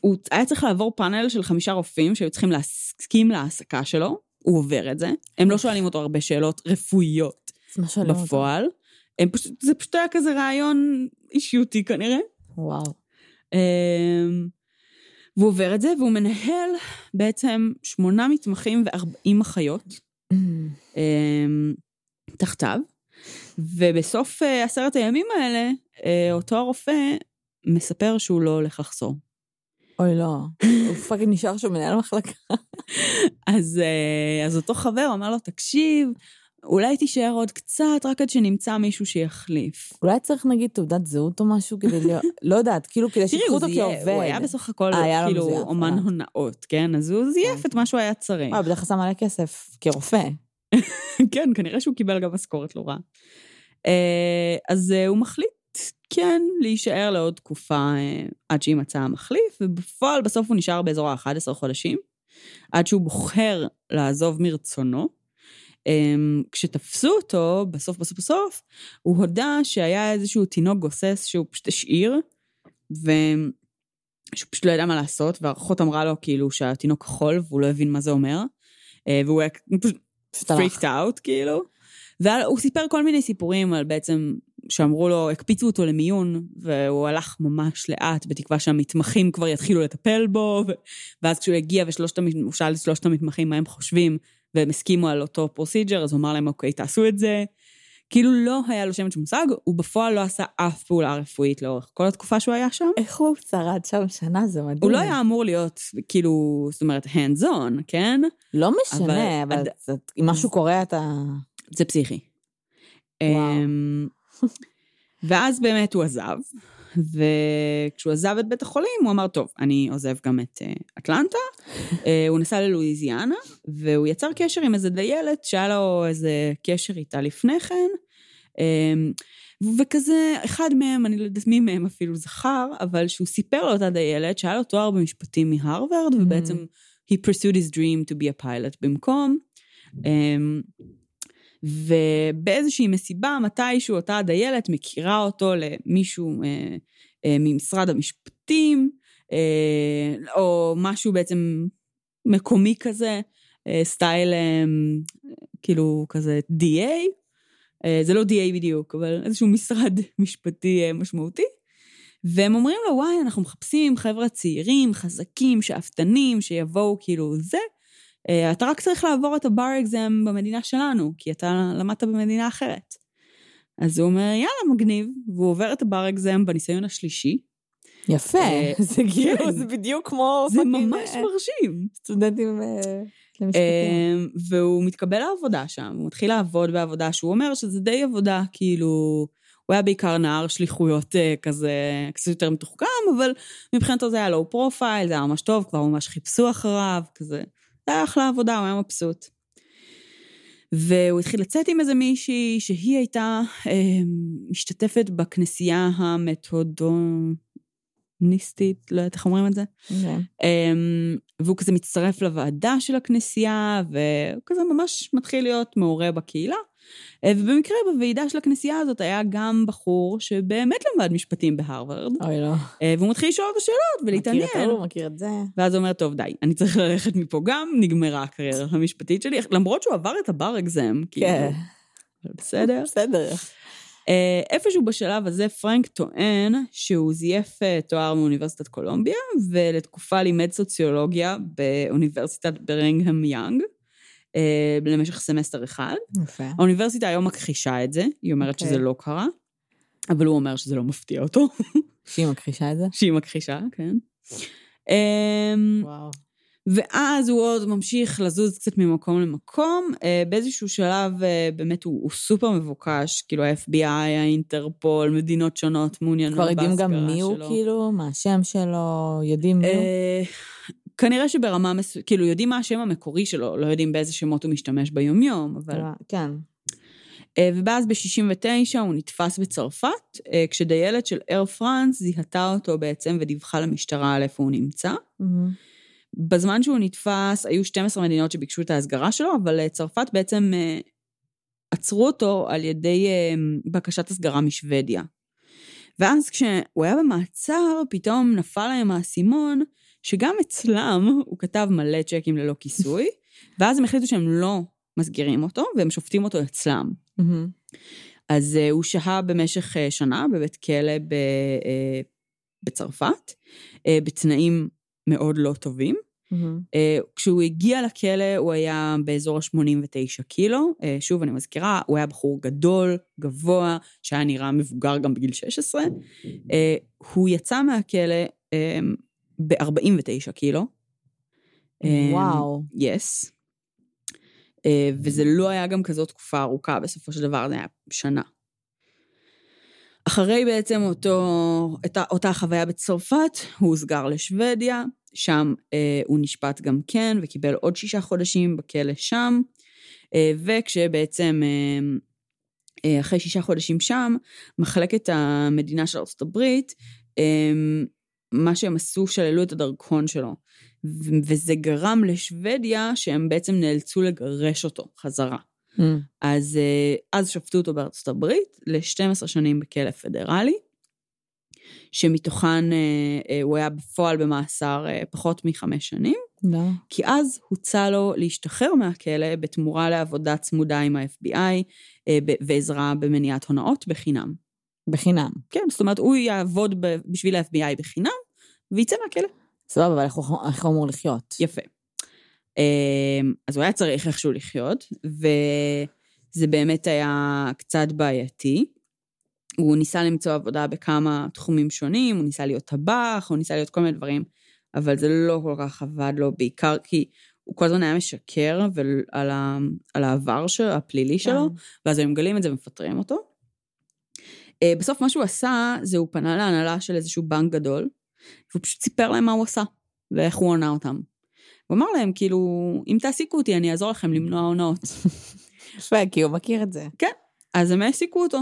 הוא היה צריך לעבור פאנל של חמישה רופאים שהיו צריכים להסכים להעסקה שלו, הוא עובר את זה. הם לא שואלים אותו הרבה שאלות רפואיות? בפועל. הם פשוט, זה פשוט היה כזה רעיון אישיותי כנראה. וואו. אמ, והוא עובר את זה, והוא מנהל בעצם שמונה מתמחים וארבעים אחיות תחתיו, ובסוף אה, עשרת הימים האלה, אה, אותו הרופא מספר שהוא לא הולך לחזור. אוי, לא. הוא fucking נשאר שם מנהל מחלקה. [LAUGHS] אז, אה, אז אותו חבר אמר לו, תקשיב, אולי תישאר עוד קצת, רק עד שנמצא מישהו שיחליף. אולי צריך נגיד תעודת זהות או משהו כדי להיות... [LAUGHS] לא יודעת, כאילו כדי תראי, שיקחו הוא אותו כעובד. הוא היה בסך הכל אה, כאילו אומן אה. הונאות, כן? אז הוא זייף את מה שהוא היה צריך. בדרך כלל שם מלא כסף, כרופא. [LAUGHS] כן, כנראה שהוא קיבל גם משכורת לא רעה. אה, אז הוא מחליט, כן, להישאר לעוד תקופה עד שימצא המחליף, ובפועל בסוף הוא נשאר באזור ה-11 חודשים, עד שהוא בוחר לעזוב מרצונו. אמ, כשתפסו אותו, בסוף בסוף בסוף, הוא הודה שהיה איזשהו תינוק גוסס שהוא פשוט השאיר, ושהוא פשוט לא ידע מה לעשות, והאחות אמרה לו כאילו שהתינוק כחול, והוא לא הבין מה זה אומר, אה, והוא היה פשוט freaked out, כאילו. והוא סיפר כל מיני סיפורים על בעצם, שאמרו לו, הקפיצו אותו למיון, והוא הלך ממש לאט, בתקווה שהמתמחים כבר יתחילו לטפל בו, ואז כשהוא הגיע ושלושת, הוא שאל את שלושת המתמחים מה הם חושבים, והם הסכימו על אותו procedure, אז הוא אמר להם, אוקיי, תעשו את זה. כאילו לא היה לו שמץ מושג, הוא בפועל לא עשה אף פעולה רפואית לאורך כל התקופה שהוא היה שם. איך הוא שרד שם שנה? זה מדהים. הוא לא היה אמור להיות, כאילו, זאת אומרת, hands on, כן? לא משנה, אבל, אבל זה, אם משהו קורה אתה... זה פסיכי. וואו. אמ, ואז באמת הוא עזב, וכשהוא עזב את בית החולים, הוא אמר, טוב, אני עוזב גם את uh, אטלנטה. uh, [LAUGHS] הוא נסע ללואיזיאנה, והוא יצר קשר עם איזה דיילת שהיה לו איזה קשר איתה לפני כן. Um, וכזה, אחד מהם, אני לא יודעת מי מהם אפילו זכר, אבל שהוא סיפר לאותה דיילת שהיה לו תואר במשפטים מהרווארד, mm-hmm. ובעצם he pursued his dream to be a pilot במקום. Um, ובאיזושהי מסיבה, מתישהו אותה דיילת מכירה אותו למישהו אה, אה, ממשרד המשפטים, אה, או משהו בעצם מקומי כזה, אה, סטייל אה, כאילו כזה DA, אה, זה לא DA בדיוק, אבל איזשהו משרד [LAUGHS] משפטי אה, משמעותי. והם אומרים לו, וואי, אנחנו מחפשים חבר'ה צעירים, חזקים, שאפתנים, שיבואו כאילו זה. אה, אתה רק צריך לעבור את הבר אקזם במדינה שלנו, כי אתה למדת במדינה אחרת. אז הוא אומר, יאללה, מגניב, והוא עובר את הבר אקזם בניסיון השלישי. יפה, אה, [LAUGHS] זה כאילו, כן. זה בדיוק כמו... זה ממש אה, מרשים. סטודנטים למשפטים. והוא מתקבל לעבודה שם, הוא מתחיל לעבוד בעבודה שהוא אומר שזה די עבודה, כאילו... הוא היה בעיקר נער שליחויות כזה, קצת יותר מתוחכם, אבל מבחינתו זה היה לואו פרופייל, זה היה ממש טוב, כבר ממש חיפשו אחריו, כזה. זה היה אחלה עבודה, הוא היה מבסוט. והוא התחיל לצאת עם איזה מישהי שהיא הייתה אה, משתתפת בכנסייה המתודוניסטית, לא יודעת איך אומרים את זה. Okay. אוקיי. אה, והוא כזה מצטרף לוועדה של הכנסייה, והוא כזה ממש מתחיל להיות מעורה בקהילה. אה, ובמקרה בוועידה של הכנסייה הזאת היה גם בחור שבאמת למד משפטים בהרווארד. אוי לא. אה, והוא מתחיל לשאול אותו שאלות ולהתעניין. מכיר את ההוא, מכיר את זה. ואז הוא אומר, טוב, די, אני צריך ללכת מפה גם, נגמרה הקריירה המשפטית שלי, למרות שהוא עבר את הבר אקזם, כאילו. כן. בסדר? בסדר. אה, איפשהו בשלב הזה פרנק טוען שהוא זייף תואר מאוניברסיטת קולומביה, ולתקופה לימד סוציולוגיה באוניברסיטת ברינגהם יאנג. אה, למשך סמסטר אחד. יפה. האוניברסיטה היום מכחישה את זה, היא אומרת okay. שזה אוקיי. לא קרה, אבל הוא אומר שזה לא מפתיע אותו. שהיא מכחישה את זה? שהיא מכחישה, כן. אמ, וואו. ואז הוא עוד ממשיך לזוז קצת ממקום למקום. אה, באיזשהו שלב אה, באמת הוא, הוא סופר מבוקש, כאילו ה-FBI, האינטרפול, מדינות שונות מעוניינות בהסגרה שלו. כבר יודעים גם מי הוא כאילו? מה השם שלו? יודעים מי הוא? כנראה שברמה מסוימת, כאילו יודעים מה השם המקורי שלו, לא יודעים באיזה שמות הוא משתמש ביומיום, אבל... כן. אה, ואז ב-69 הוא נתפס בצרפת, אה, כשדיילת של אייר פרנס זיהתה אותו בעצם ודיווחה למשטרה על איפה הוא נמצא. Mm-hmm. בזמן שהוא נתפס, היו 12 מדינות שביקשו את ההסגרה שלו, אבל אה, צרפת בעצם עצרו אותו על ידי בקשת הסגרה משוודיה. ואז כשהוא היה במעצר, פתאום נפל להם האסימון שגם אצלם הוא כתב מלא צ'קים ללא כיסוי, [LAUGHS] ואז הם החליטו שהם לא מסגירים אותו, והם שופטים אותו אצלם. Mm-hmm. אז uh, הוא שהה במשך uh, שנה בבית כלא ב, uh, בצרפת, uh, בתנאים מאוד לא טובים. Mm-hmm. Uh, כשהוא הגיע לכלא הוא היה באזור ה-89 קילו. Uh, שוב, אני מזכירה, הוא היה בחור גדול, גבוה, שהיה נראה מבוגר גם בגיל 16. Uh, הוא יצא מהכלא uh, ב-49 קילו. וואו. יס. Yes. uh, וזה לא היה גם כזאת תקופה ארוכה, בסופו של דבר זה היה שנה. אחרי בעצם אותו, אותה, אותה חוויה בצרפת, הוא הוסגר לשוודיה, שם uh, הוא נשפט גם כן וקיבל עוד שישה חודשים בכלא שם, uh, וכשבעצם uh, uh, אחרי שישה חודשים שם, מחלקת המדינה של ארה"ב um, מה שהם עשו, שללו את הדרכון שלו. וזה גרם לשוודיה שהם בעצם נאלצו לגרש אותו חזרה. Mm. אז אה, אז שפטו אותו בארצות הברית ל-12 שנים בכלא פדרלי, שמתוכן אה, אה, הוא היה בפועל במאסר פחות מחמש שנים, לא. כי אז הוצע לו להשתחרר מהכלא בתמורה לעבודה צמודה עם ה-FBI ועזרה במניעת הונאות בחינם. בחינם. כן, זאת אומרת, הוא יעבוד בשביל ה-FBI בחינם, ויצא מהכלא. סבבה, אבל איך הוא אמור לחיות? יפה. אמ, אז הוא היה צריך איכשהו לחיות, וזה באמת היה קצת בעייתי. הוא ניסה למצוא עבודה בכמה תחומים שונים, הוא ניסה להיות טבח, הוא ניסה להיות כל מיני דברים, אבל זה לא כל כך עבד לו, בעיקר כי הוא כל הזמן היה משקר על, ה, על העבר שלו, הפלילי שלו, כן. ואז הם מגלים את זה ומפטרים אותו. אה, בסוף מה שהוא עשה, זה הוא פנה להנהלה של איזשהו בנק גדול, והוא פשוט סיפר להם מה הוא עשה, ואיך הוא הונה אותם. הוא אמר להם, כאילו, אם תעסיקו אותי, אני אעזור לכם למנוע הונאות. [LAUGHS] יפה, כי הוא מכיר את זה. אז הם העסיקו אותו.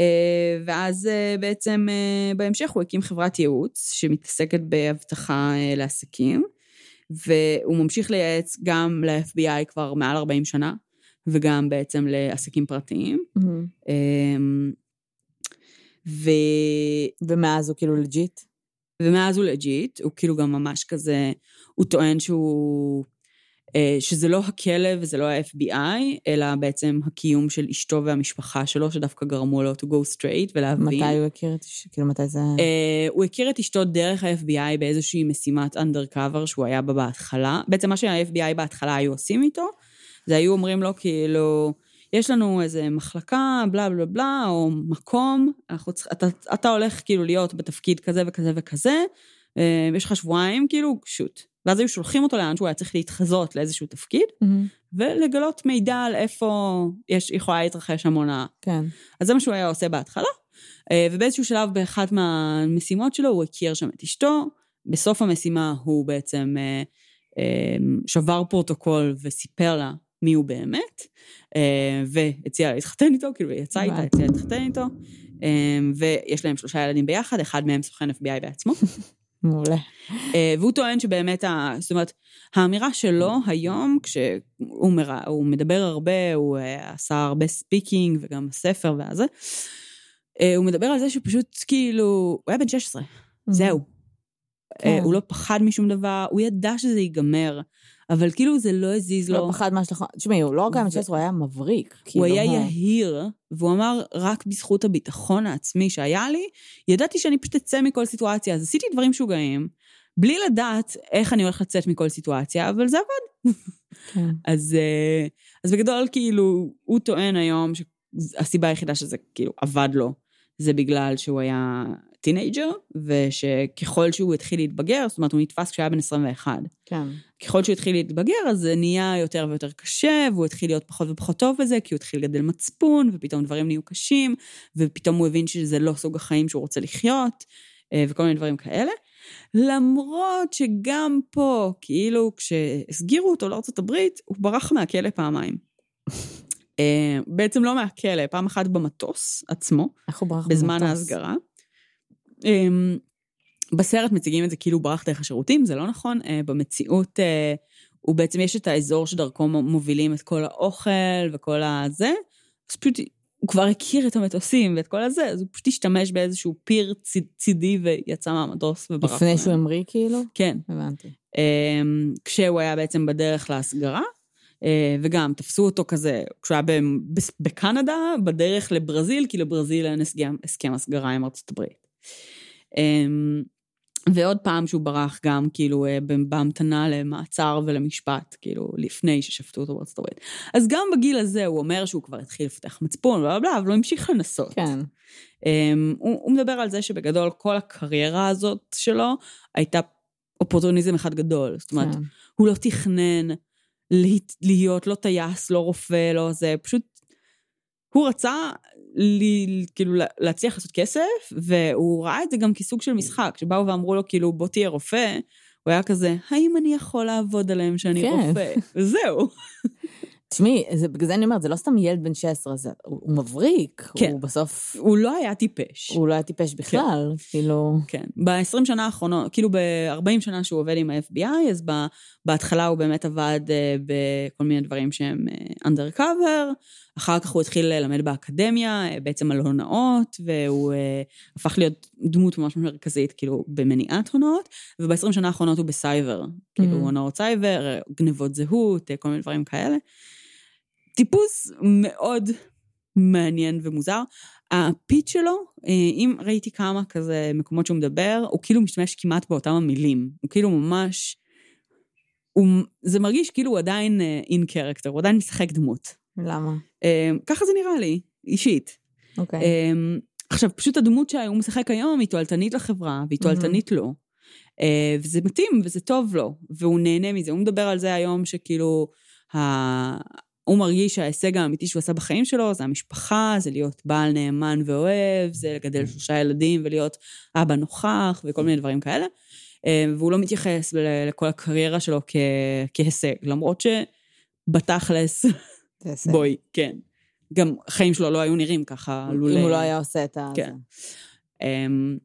אה, ואז אה, בעצם אה, בהמשך הוא הקים חברת ייעוץ שמתעסקת באבטחה לעסקים, והוא ממשיך לייעץ גם ל-FBI כבר מעל 40 שנה, וגם בעצם לעסקים פרטיים. מהמם. אמ, ו... ומאז הוא כאילו legit? ומאז הוא legit, הוא כאילו גם ממש כזה, הוא טוען שהוא, אה, שזה לא הכלא וזה לא ה-FBI, אלא בעצם הקיום של אשתו והמשפחה שלו, שדווקא גרמו לו to go straight ולהבין. מתי הוא הכיר את... כאילו, מתי זה... אה, הוא הכיר את אשתו דרך ה-FBI באיזושהי משימת undercover שהוא היה בה בהתחלה. בעצם מה שה-FBI בהתחלה היו עושים איתו, זה היו אומרים לו כאילו, יש לנו איזה מחלקה, בלה בלה בלה, או מקום, אנחנו צריכים, אתה, אתה הולך כאילו להיות בתפקיד כזה וכזה וכזה, אה, יש לך שבועיים, כאילו, שוט. ואז היו שולחים אותו לאן שהוא היה צריך להתחזות לאיזשהו תפקיד, מהמם. ולגלות מידע על איפה יש, יכולה להתרחש המונה. כן. אז זה מה שהוא היה עושה בהתחלה, אה, ובאיזשהו שלב באחת מהמשימות שלו הוא הכיר שם את אשתו, בסוף המשימה הוא בעצם אה, שבר פרוטוקול וסיפר לה מי הוא באמת, אה, והציע לה להתחתן איתו, כאילו היא יצאה איתה. הציעה להתחתן איתו, אה, ויש להם שלושה ילדים ביחד, אחד מהם סוכן FBI בעצמו. [LAUGHS] מעולה. אה, והוא טוען שבאמת, ה- זאת אומרת, האמירה שלו היום, כשהוא מר... הוא מדבר הרבה, הוא עשה הרבה speaking וגם ספר והזה, אה, הוא מדבר על זה שפשוט כאילו, הוא היה בן 16, זהו. כן. הוא לא פחד משום דבר, הוא ידע שזה ייגמר, אבל כאילו זה לא הזיז לו. לא פחד מהשלכות. תשמעי, הוא לא רק היה 16, הוא היה מבריק. הוא כאילו, היה ה- יהיר, והוא אמר, רק בזכות הביטחון העצמי שהיה לי, ידעתי שאני פשוט אצא מכל סיטואציה. אז עשיתי דברים משוגעים, בלי לדעת איך אני הולך לצאת מכל סיטואציה, אבל זה עבד. כן. אז, אה, אז בגדול, כאילו, הוא טוען היום שהסיבה היחידה שזה כאילו עבד לו, זה בגלל שהוא היה teenager, ושככל שהוא התחיל להתבגר, זאת אומרת, הוא נתפס כשהיה בן 21. כן. ככל שהוא התחיל להתבגר, אז זה נהיה יותר ויותר קשה, והוא התחיל להיות פחות ופחות טוב בזה, כי הוא התחיל לגדל מצפון, ופתאום דברים נהיו קשים, ופתאום הוא הבין שזה לא סוג החיים שהוא רוצה לחיות, אה, וכל מיני דברים כאלה. למרות שגם פה, כאילו, כשהסגירו אותו הברית, הוא ברח מהכלא פעמיים. [LAUGHS] אה, בעצם לא מהכלא, פעם אחת במטוס עצמו, איך הוא ברח בזמן במטוס? ההסגרה. אמ, בסרט מציגים את זה כאילו ברח דרך השירותים, זה לא נכון. אה, במציאות, אה, הוא בעצם, יש את האזור שדרכו מובילים את כל האוכל וכל הזה, אז פשוט הוא כבר הכיר את המטוסים ואת כל הזה, אז הוא פשוט השתמש באיזשהו פיר צ- צידי ויצא מהמטוס וברח. לפני. שהוא המריא, כאילו? כן. הבנתי. אמ, כשהוא היה בעצם בדרך להסגרה, אה, וגם תפסו אותו כזה, כשהוא היה בקנדה, בדרך לברזיל, כי לברזיל אין הסכם הסגרה עם ארצות הברית. אמ, ועוד פעם שהוא ברח גם כאילו אה, בהמתנה למעצר ולמשפט, כאילו לפני ששפטו אותו בארצות הברית. אז גם בגיל הזה הוא אומר שהוא כבר התחיל לפתח מצפון, בלה בלה, אבל הוא המשיך לנסות. כן. Um, הוא, הוא מדבר על זה שבגדול כל הקריירה הזאת שלו הייתה אופורטוניזם אחד גדול. זאת אומרת, כן. הוא לא תכנן להיות לא טייס, לא רופא, לא זה, פשוט... הוא רצה לי, כאילו לה- להצליח לעשות כסף, והוא ראה את זה גם כסוג של משחק, שבאו ואמרו לו, כאילו, בוא תהיה רופא, הוא היה כזה, האם אני יכול לעבוד עליהם שאני כן. רופא? וזהו. תשמעי, בגלל זה אני אומרת, זה לא סתם ילד בן 16, זה, הוא, הוא מבריק. כן. הוא בסוף, הוא לא היה טיפש. הוא לא היה טיפש בכלל, כאילו... כן. ב-20 שנה האחרונות, כאילו ב-40 שנה שהוא עובד עם ה-FBI, אז ב- בהתחלה הוא באמת עבד אה, בכל מיני דברים שהם אה, undercover, אחר כך הוא התחיל ללמד באקדמיה, אה, בעצם על הונאות, והוא אה, הפך להיות דמות ממש מרכזית, כאילו, במניעת הונאות, וב-20 שנה האחרונות הוא בסייבר, כאילו, Mhm. הונאות סייבר, אה, גנבות זהות, כל מיני דברים כאלה. טיפוס מאוד מעניין ומוזר. ה pitch שלו, אם ראיתי כמה כזה מקומות שהוא מדבר, הוא כאילו משתמש כמעט באותם המילים. הוא כאילו ממש... הוא, זה מרגיש כאילו הוא עדיין אין קרקטר, הוא עדיין משחק דמות. למה? אה, ככה זה נראה לי, אישית. אוקיי. אה, עכשיו, פשוט הדמות שהוא משחק היום היא תועלתנית לחברה, והיא תועלתנית לו. אה, וזה מתאים, וזה טוב לו, והוא נהנה מזה. הוא מדבר על זה היום שכאילו, ה... הוא מרגיש שההישג האמיתי שהוא עשה בחיים שלו זה המשפחה, זה להיות בעל נאמן ואוהב, זה לגדל שלושה ילדים ולהיות אבא נוכח וכל מיני דברים כאלה. אה, והוא לא מתייחס לכל הקריירה שלו כ... כהישג, למרות שבתכלס. בואי, כן. גם החיים שלו לא היו נראים ככה, לולא... אם הוא לא היה עושה את ה... כן. אמ,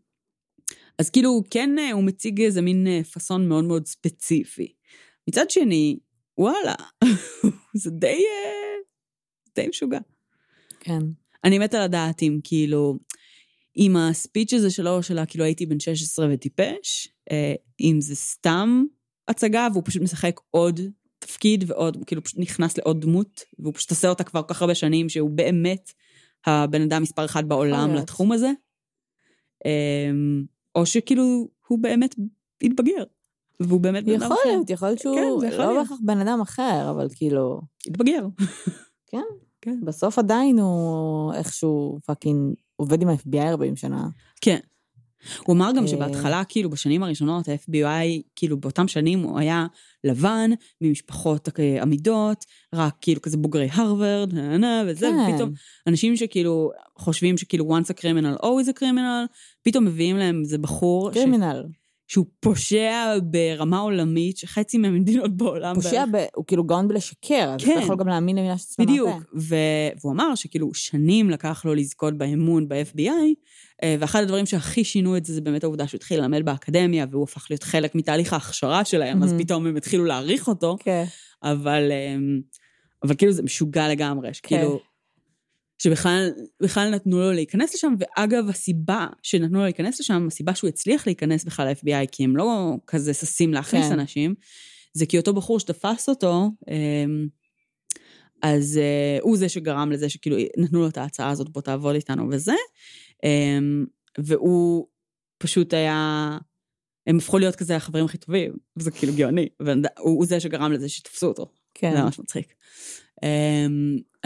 אז כאילו, כן, אה, הוא מציג איזה מין אה, פאסון מאוד מאוד ספציפי. מצד שני, וואלה, [LAUGHS] זה די, אה, די משוגע. כן. אני מתה לדעת אם כאילו, אם הספיץ' הזה שלו, שלה כאילו הייתי בן 16 וטיפש, אם זה סתם הצגה והוא פשוט משחק עוד תפקיד ועוד, כאילו פשוט נכנס לעוד דמות, והוא פשוט עושה אותה כבר כל כך הרבה שנים, שהוא באמת הבן אדם מספר אחד בעולם. לתחום הזה. אמ, או שכאילו הוא באמת התבגר, והוא באמת בן אדם יכול אחר. להיות, יכול להיות שהוא כן, יכול לא. בהכרח בן אדם אחר, אבל כאילו, התבגר. כן. כן. בסוף עדיין הוא איכשהו fucking עובד עם ה-FBI 40 שנה. כן. הוא אמר גם אה. שבהתחלה, כאילו, בשנים הראשונות, ה-FBI, כאילו, באותם שנים הוא היה לבן, ממשפחות אה, אמידות, רק כאילו כזה בוגרי הרווארד, וזה, כן. ופתאום אנשים שכאילו חושבים שכאילו once a criminal, always a criminal, פתאום מביאים להם איזה בחור, ש... שהוא פושע ברמה עולמית, שחצי מהמדינות בעולם פושע. ב- הוא כאילו גאון בלשקר, אז כן. אתה יכול גם להאמין למילה שתצא בדיוק, מהפה. ו- והוא אמר שכאילו שנים לקח לו לזכות באמון ב-FBI, אה, ואחד הדברים שהכי שינו את זה, זה באמת העובדה שהוא התחיל ללמד באקדמיה, והוא הפך להיות חלק מתהליך ההכשרה שלהם, אז מהמם. פתאום הם התחילו להעריך אותו, כן. אבל, אמ, אבל כאילו זה משוגע לגמרי, שכאילו, שבכלל בכלל נתנו לו להיכנס לשם, ואגב, הסיבה שנתנו לו להיכנס לשם, הסיבה שהוא הצליח להיכנס בכלל ל-FBI, כי הם לא כזה ששים להכניס כן. אנשים, זה כי אותו בחור שתפס אותו, אמ, אז אה, הוא זה שגרם לזה שכאילו נתנו לו את ההצעה הזאת, בוא תעבוד איתנו וזה, אמ, והוא פשוט היה, הם הפכו להיות כזה החברים הכי טובים, וזה כאילו גאוני, והוא הוא זה שגרם לזה שתפסו אותו. כן. זה ממש מצחיק.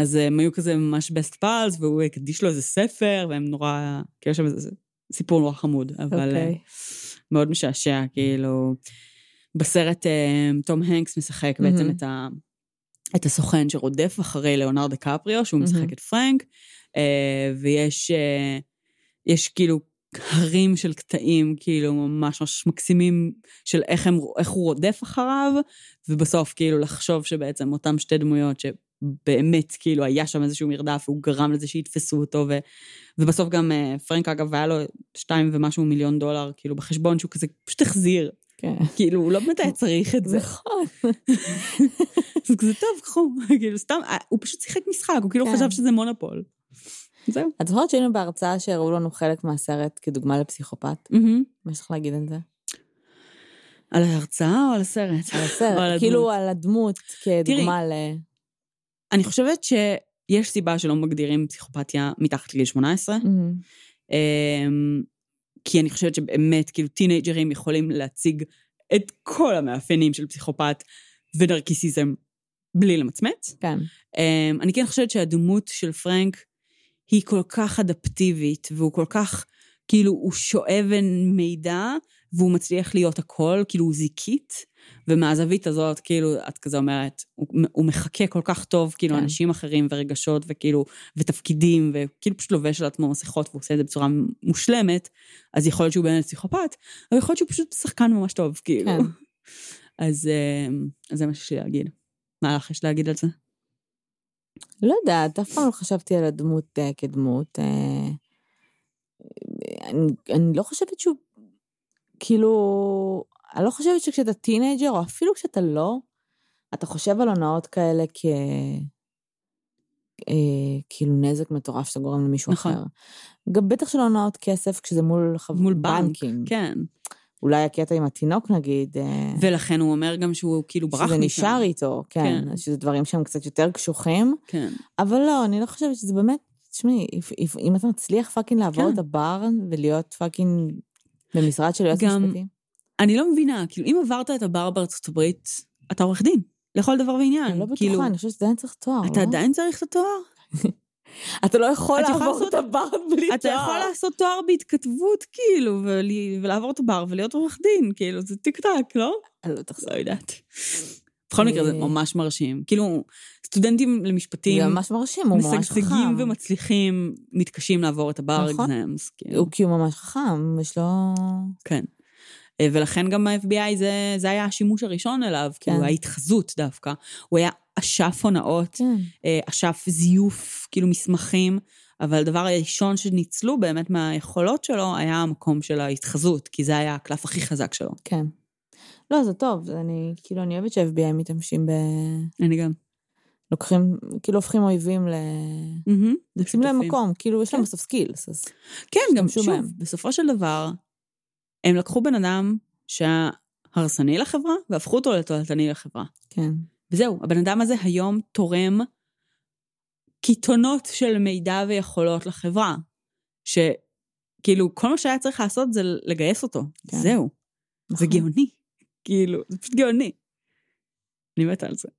אז הם היו כזה ממש best pals, והוא הקדיש לו איזה ספר, והם נורא, כאילו שם איזה סיפור נורא חמוד, אבל אוקיי. uh, מאוד משעשע, כאילו, בסרט תום הנקס משחק בעצם מהמם. את, ה, את הסוכן שרודף אחרי ליאונרד דקפריו, שהוא מהמם. משחק את פרנק, ויש יש כאילו הרים של קטעים, כאילו ממש ממש מקסימים, של איך, הם, איך הוא רודף אחריו, ובסוף כאילו לחשוב שבעצם אותם שתי דמויות שבאמת כאילו היה שם איזשהו מרדף, והוא גרם לזה שיתפסו אותו, ו, ובסוף גם אה, פרנק אגב היה לו שתיים ומשהו מיליון דולר כאילו בחשבון שהוא כזה פשוט החזיר, כן. כאילו הוא לא באמת היה צריך את זה. נכון. [LAUGHS] אז כזה טוב, קחו, כאילו סתם, אה, הוא פשוט שיחק משחק, הוא כאילו כן. חשב שזה מונופול. זהו. את זוכרת שהיינו בהרצאה שהראו לנו חלק מהסרט כדוגמה לפסיכופת? מה יש לך להגיד על זה? על ההרצאה או על הסרט? על הסרט? [LAUGHS] כאילו על הדמות כדוגמה ל... אני חושבת שיש סיבה שלא מגדירים פסיכופתיה מתחת לגיל 18. מהמם. אמ, כי אני חושבת שבאמת, כאילו, טינג'רים יכולים להציג את כל המאפיינים של פסיכופת ונרקיסיזם בלי למצמץ. כן. אמ, אני כן חושבת שהדמות של פרנק היא כל כך אדפטיבית, והוא כל כך, כאילו, הוא שואב מידע, והוא מצליח להיות הכל, כאילו, הוא זיקית, ומהזווית הזאת, כאילו, את כזה אומרת, הוא, הוא מחכה כל כך טוב, כאילו, כן. אנשים אחרים ורגשות, וכאילו, ותפקידים, וכאילו פשוט לובש על עצמו מסכות, והוא עושה את זה בצורה מושלמת, אז יכול להיות שהוא באמת פסיכופת, אבל יכול להיות שהוא פשוט שחקן ממש טוב, כאילו. כן. [LAUGHS] אז, אמ, אז זה מה שיש לי להגיד. מה לך יש להגיד על זה? לא יודעת, אף פעם לא חשבתי על הדמות אה, כדמות. אה, אני, אני לא חושבת שהוא, כאילו, אני לא חושבת שכשאתה teenager, או אפילו כשאתה לא, אתה חושב על הונאות כאלה כ... אה, כאילו נזק מטורף שאתה גורם למישהו נכון. אחר. גם בטח של הונאות כסף כשזה מול, חב... מול בנק, בנקים. כן. אולי הקטע עם התינוק נגיד, אה, ולכן הוא אומר גם שהוא כאילו ברח שזה משם. נשאר איתו, כן, כן. שזה דברים שהם קצת יותר קשוחים, כן. אבל לא, אני לא חושבת שזה באמת, תשמעי, אם אתה מצליח fucking לעבור כן. את הבר ולהיות fucking במשרד של יועץ משפטי, אני לא מבינה, כאילו, אם עברת את הבר בארצות הברית, אתה עורך דין, לכל דבר ועניין. אני לא כאילו, בטוחה, אני חושבת שעדיין צריך תואר, אתה לא? עדיין צריך את התואר? [LAUGHS] אתה לא יכול לעבור לעשות- את הבר בלי תואר. אתה יכול לעשות תואר בהתכתבות, כאילו, ול- ולעבור את הבר ולהיות עורך דין, כאילו, זה טיק טק, לא? אני לא תחזור. לא יודעת. בכל מקרה זה אה. ממש מרשים. כאילו, סטודנטים למשפטים, זה ממש מרשים, הוא ממש חכם. משגשגים ומצליחים, מתקשים לעבור את הבר נכון. כאילו. הוא כי הוא ממש חכם, יש לו... כן. אה, ולכן גם ה-FBI זה, זה היה השימוש הראשון אליו, כן. כאילו ההתחזות דווקא. הוא היה אשף הונאות, כן. אה, אשף זיוף, כאילו מסמכים, אבל הדבר הראשון שניצלו באמת מהיכולות שלו היה המקום של ההתחזות, כי זה היה הקלף הכי חזק שלו. כן. לא, זה טוב, אני, כאילו, אני אוהבת שה-FBI משתמשים ב... אני גם. לוקחים, כאילו הופכים אויבים ל... מהמם. יוצאים להם. מקום, כאילו, יש להם כן. בסוף skills, אז... כן, גם שוב, בהם. בסופו של דבר, הם לקחו בן אדם שהיה הרסני לחברה, והפכו אותו לתועלתני לחברה. כן. וזהו, הבן אדם הזה היום תורם קיתונות של מידע ויכולות לחברה. שכאילו, כל מה שהיה צריך לעשות זה לגייס אותו. כן. זהו. זה נכון. גאוני. כאילו, זה פשוט גאוני. אני מתה על זה.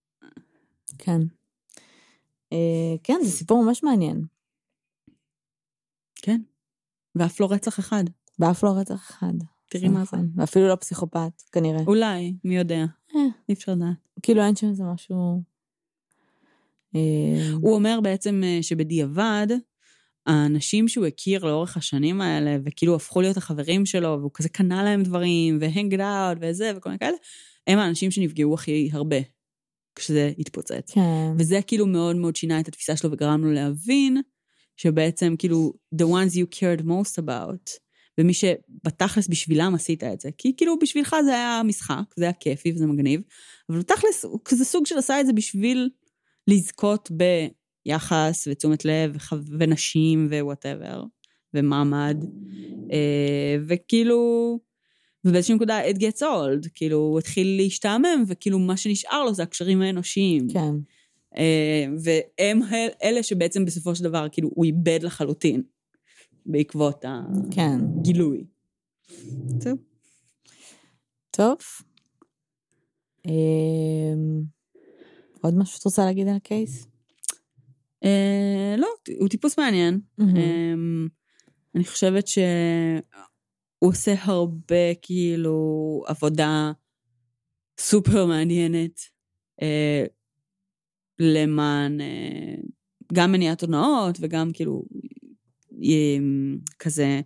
כן. אה, כן, זה סיפור ממש מעניין. כן. ואף לא רצח אחד. ואף לא רצח אחד. תראי מה זה. נכון. ואפילו לא פסיכופת, כנראה. אולי, מי יודע. אה. אי אפשר לדעת. כאילו אין שם איזה משהו... אה, הוא אומר בעצם אה, שבדיעבד, האנשים שהוא הכיר לאורך השנים האלה, וכאילו הפכו להיות החברים שלו, והוא כזה קנה להם דברים, והנגד אאוט, וזה, וכל מיני כאלה, הם האנשים שנפגעו הכי הרבה, כשזה התפוצץ. כן. וזה כאילו מאוד מאוד שינה את התפיסה שלו וגרם לו להבין שבעצם כאילו, the ones you cared most about, ומי שבתכלס בשבילם עשית את זה. כי כאילו בשבילך זה היה משחק, זה היה כיפי וזה מגניב, אבל בתכלס הוא כזה סוג של עשה את זה בשביל לזכות ביחס ותשומת לב ונשים ו whatever, ומעמד. אה, וכאילו, ובאיזושהי נקודה it gets old, כאילו הוא התחיל להשתעמם, וכאילו מה שנשאר לו זה הקשרים האנושיים. כן. אה, והם אל- אלה שבעצם בסופו של דבר, כאילו, הוא איבד לחלוטין בעקבות כן. הגילוי. טוב. אמ, עוד משהו שאת רוצה להגיד על הקייס? אה, לא, הוא טיפוס מעניין. אמ, אני חושבת שהוא עושה הרבה, כאילו, עבודה סופר מעניינת אה, למען אה, גם מניעת הונאות וגם כאילו כזה,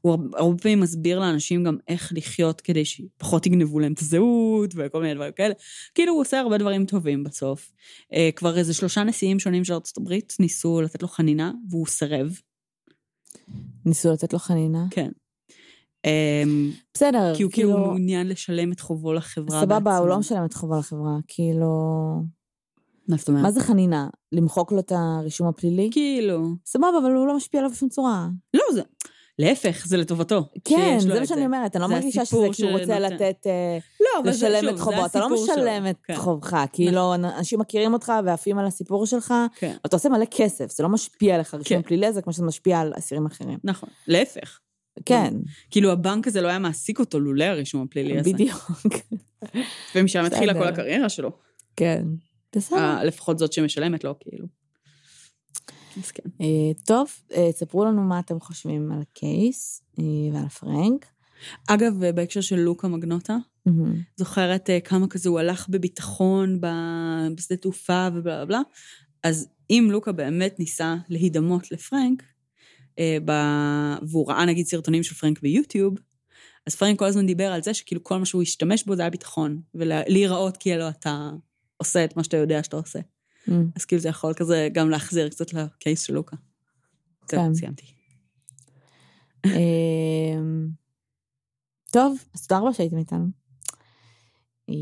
הוא הרבה- פעמים מסביר לאנשים גם איך לחיות כדי שפחות יגנבו להם את הזהות וכל מיני דברים כאלה. כאילו הוא עושה הרבה דברים טובים בסוף. אה, כבר איזה שלושה נשיאים שונים של ארצות הברית ניסו לתת לו חנינה והוא סירב. ניסו לתת לו חנינה? כן. אמ, בסדר, כי הוא כאילו כאילו... מעוניין לשלם את חובו לחברה סבבה, הוא בעצמו. לא משלם את חובו לחברה, כאילו... מה זאת אומרת? מה זה חנינה? למחוק לו את הרישום הפלילי? כאילו... סבבה, אבל הוא לא משפיע עליו בשום צורה. לא, זה... להפך, זה לטובתו. כן, זה מה את שאני אומרת, אני לא זה מרגישה שזה הסיפור כי הוא רוצה לתת, אה, לא, אבל זה, לשלם שוב, את זה חובו. אתה לא הסיפור שלו. משלם את כן. חובך, כאילו, אנשים מכירים אותך ועפים על הסיפור שלך, כן. אתה עושה מלא כסף, זה לא משפיע עליך רישום כן. פלילי הזה כמו שזה משפיע על אסירים אחרים. נכון, להפך. כן, כאילו הבנק הזה לא היה מעסיק אותו לולא הרישום הפלילי הזה. בדיוק. ומשם התחילה. כל הקריירה שלו. כן. בסדר. אה, לפחות זאת שמשלמת לו, כאילו. אז כן. אה, טוב, אה, ספרו לנו מה אתם חושבים על הקייס אה, ועל פרנק. אגב, בהקשר של לוקה מגנוטה. זוכרת כמה כזה הוא הלך בביטחון בשדה תעופה ובלה בלה אז אם לוקה באמת ניסה להידמות לפרנק, ב... והוא ראה נגיד סרטונים של פרנק ביוטיוב, אז פרנק כל הזמן דיבר על זה שכאילו כל מה שהוא השתמש בו זה היה ביטחון, ולהיראות כאילו אתה עושה את מה שאתה יודע שאתה עושה. Mm. אז כאילו זה יכול כזה גם להחזיר קצת לקייס של לוקה. כן. סיימתי. אמ, טוב, אז תודה רבה שהייתם איתנו. אה,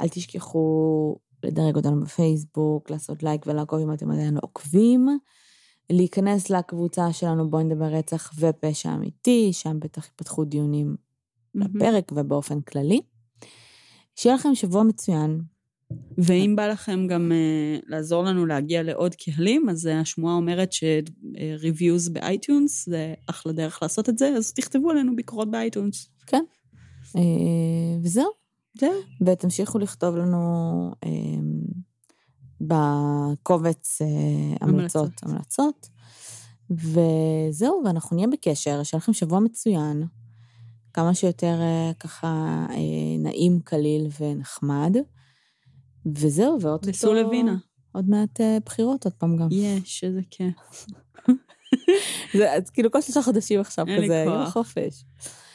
אל תשכחו לדרג אותנו בפייסבוק, לעשות לייק ולעקוב אם אתם עדיין לא עוקבים. להיכנס לקבוצה שלנו בואי נדבר רצח ופשע אמיתי, שם בטח ייפתחו דיונים לפרק ובאופן כללי. שיהיה לכם שבוע מצוין. ואם בא לכם גם uh, לעזור לנו להגיע לעוד קהלים, אז uh, השמועה אומרת ש-reviews ב iTunes זה אחלה דרך לעשות את זה, אז תכתבו עלינו ביקורות ב iTunes. כן. אה, וזהו. זהו. ותמשיכו לכתוב לנו אה, בקובץ אה, המלצות, המלצות. המלצות. וזהו, ואנחנו נהיה בקשר, שיהיה לכם שבוע מצוין, כמה שיותר אה, ככה אה, נעים, קליל ונחמד. וזהו, ועוד וסעו לווינה. עוד מעט אה, בחירות עוד פעם גם. יש, איזה כיף. [LAUGHS] זה כאילו כל שלושה חודשים עכשיו כזה, יום כוח. החופש.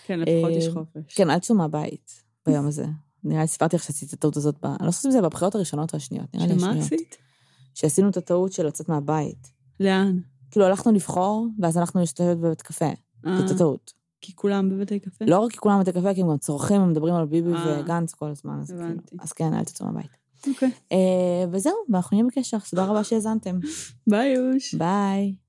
כן, לפחות יש אה, חופש. כן, אל תצאו מהבית ביום הזה. נראה לי סיפרתי לך שעשיתי את הטעות הזאת. אני לא חושבת אם זה בבחירות הראשונות או השניות, נראה לי שמה השניות. עשית? שעשינו את הטעות של לצאת מהבית. לאן? כאילו הלכנו לבחור, ואז הלכנו להשתתף בבית קפה. אה, זאת הטעות. כי כולם בבתי קפה? לא רק כי כולם בבתי קפה, כי הם גם צורכים, הם מדברים על ביבי אה. וגנץ כל הזמן. כאילו. אז כן, אל תצאו מהבית. אוקיי. אה, וזהו, ואנחנו נהיה בקשר. תודה רבה שהאזנתם. ביי יוש. ביי.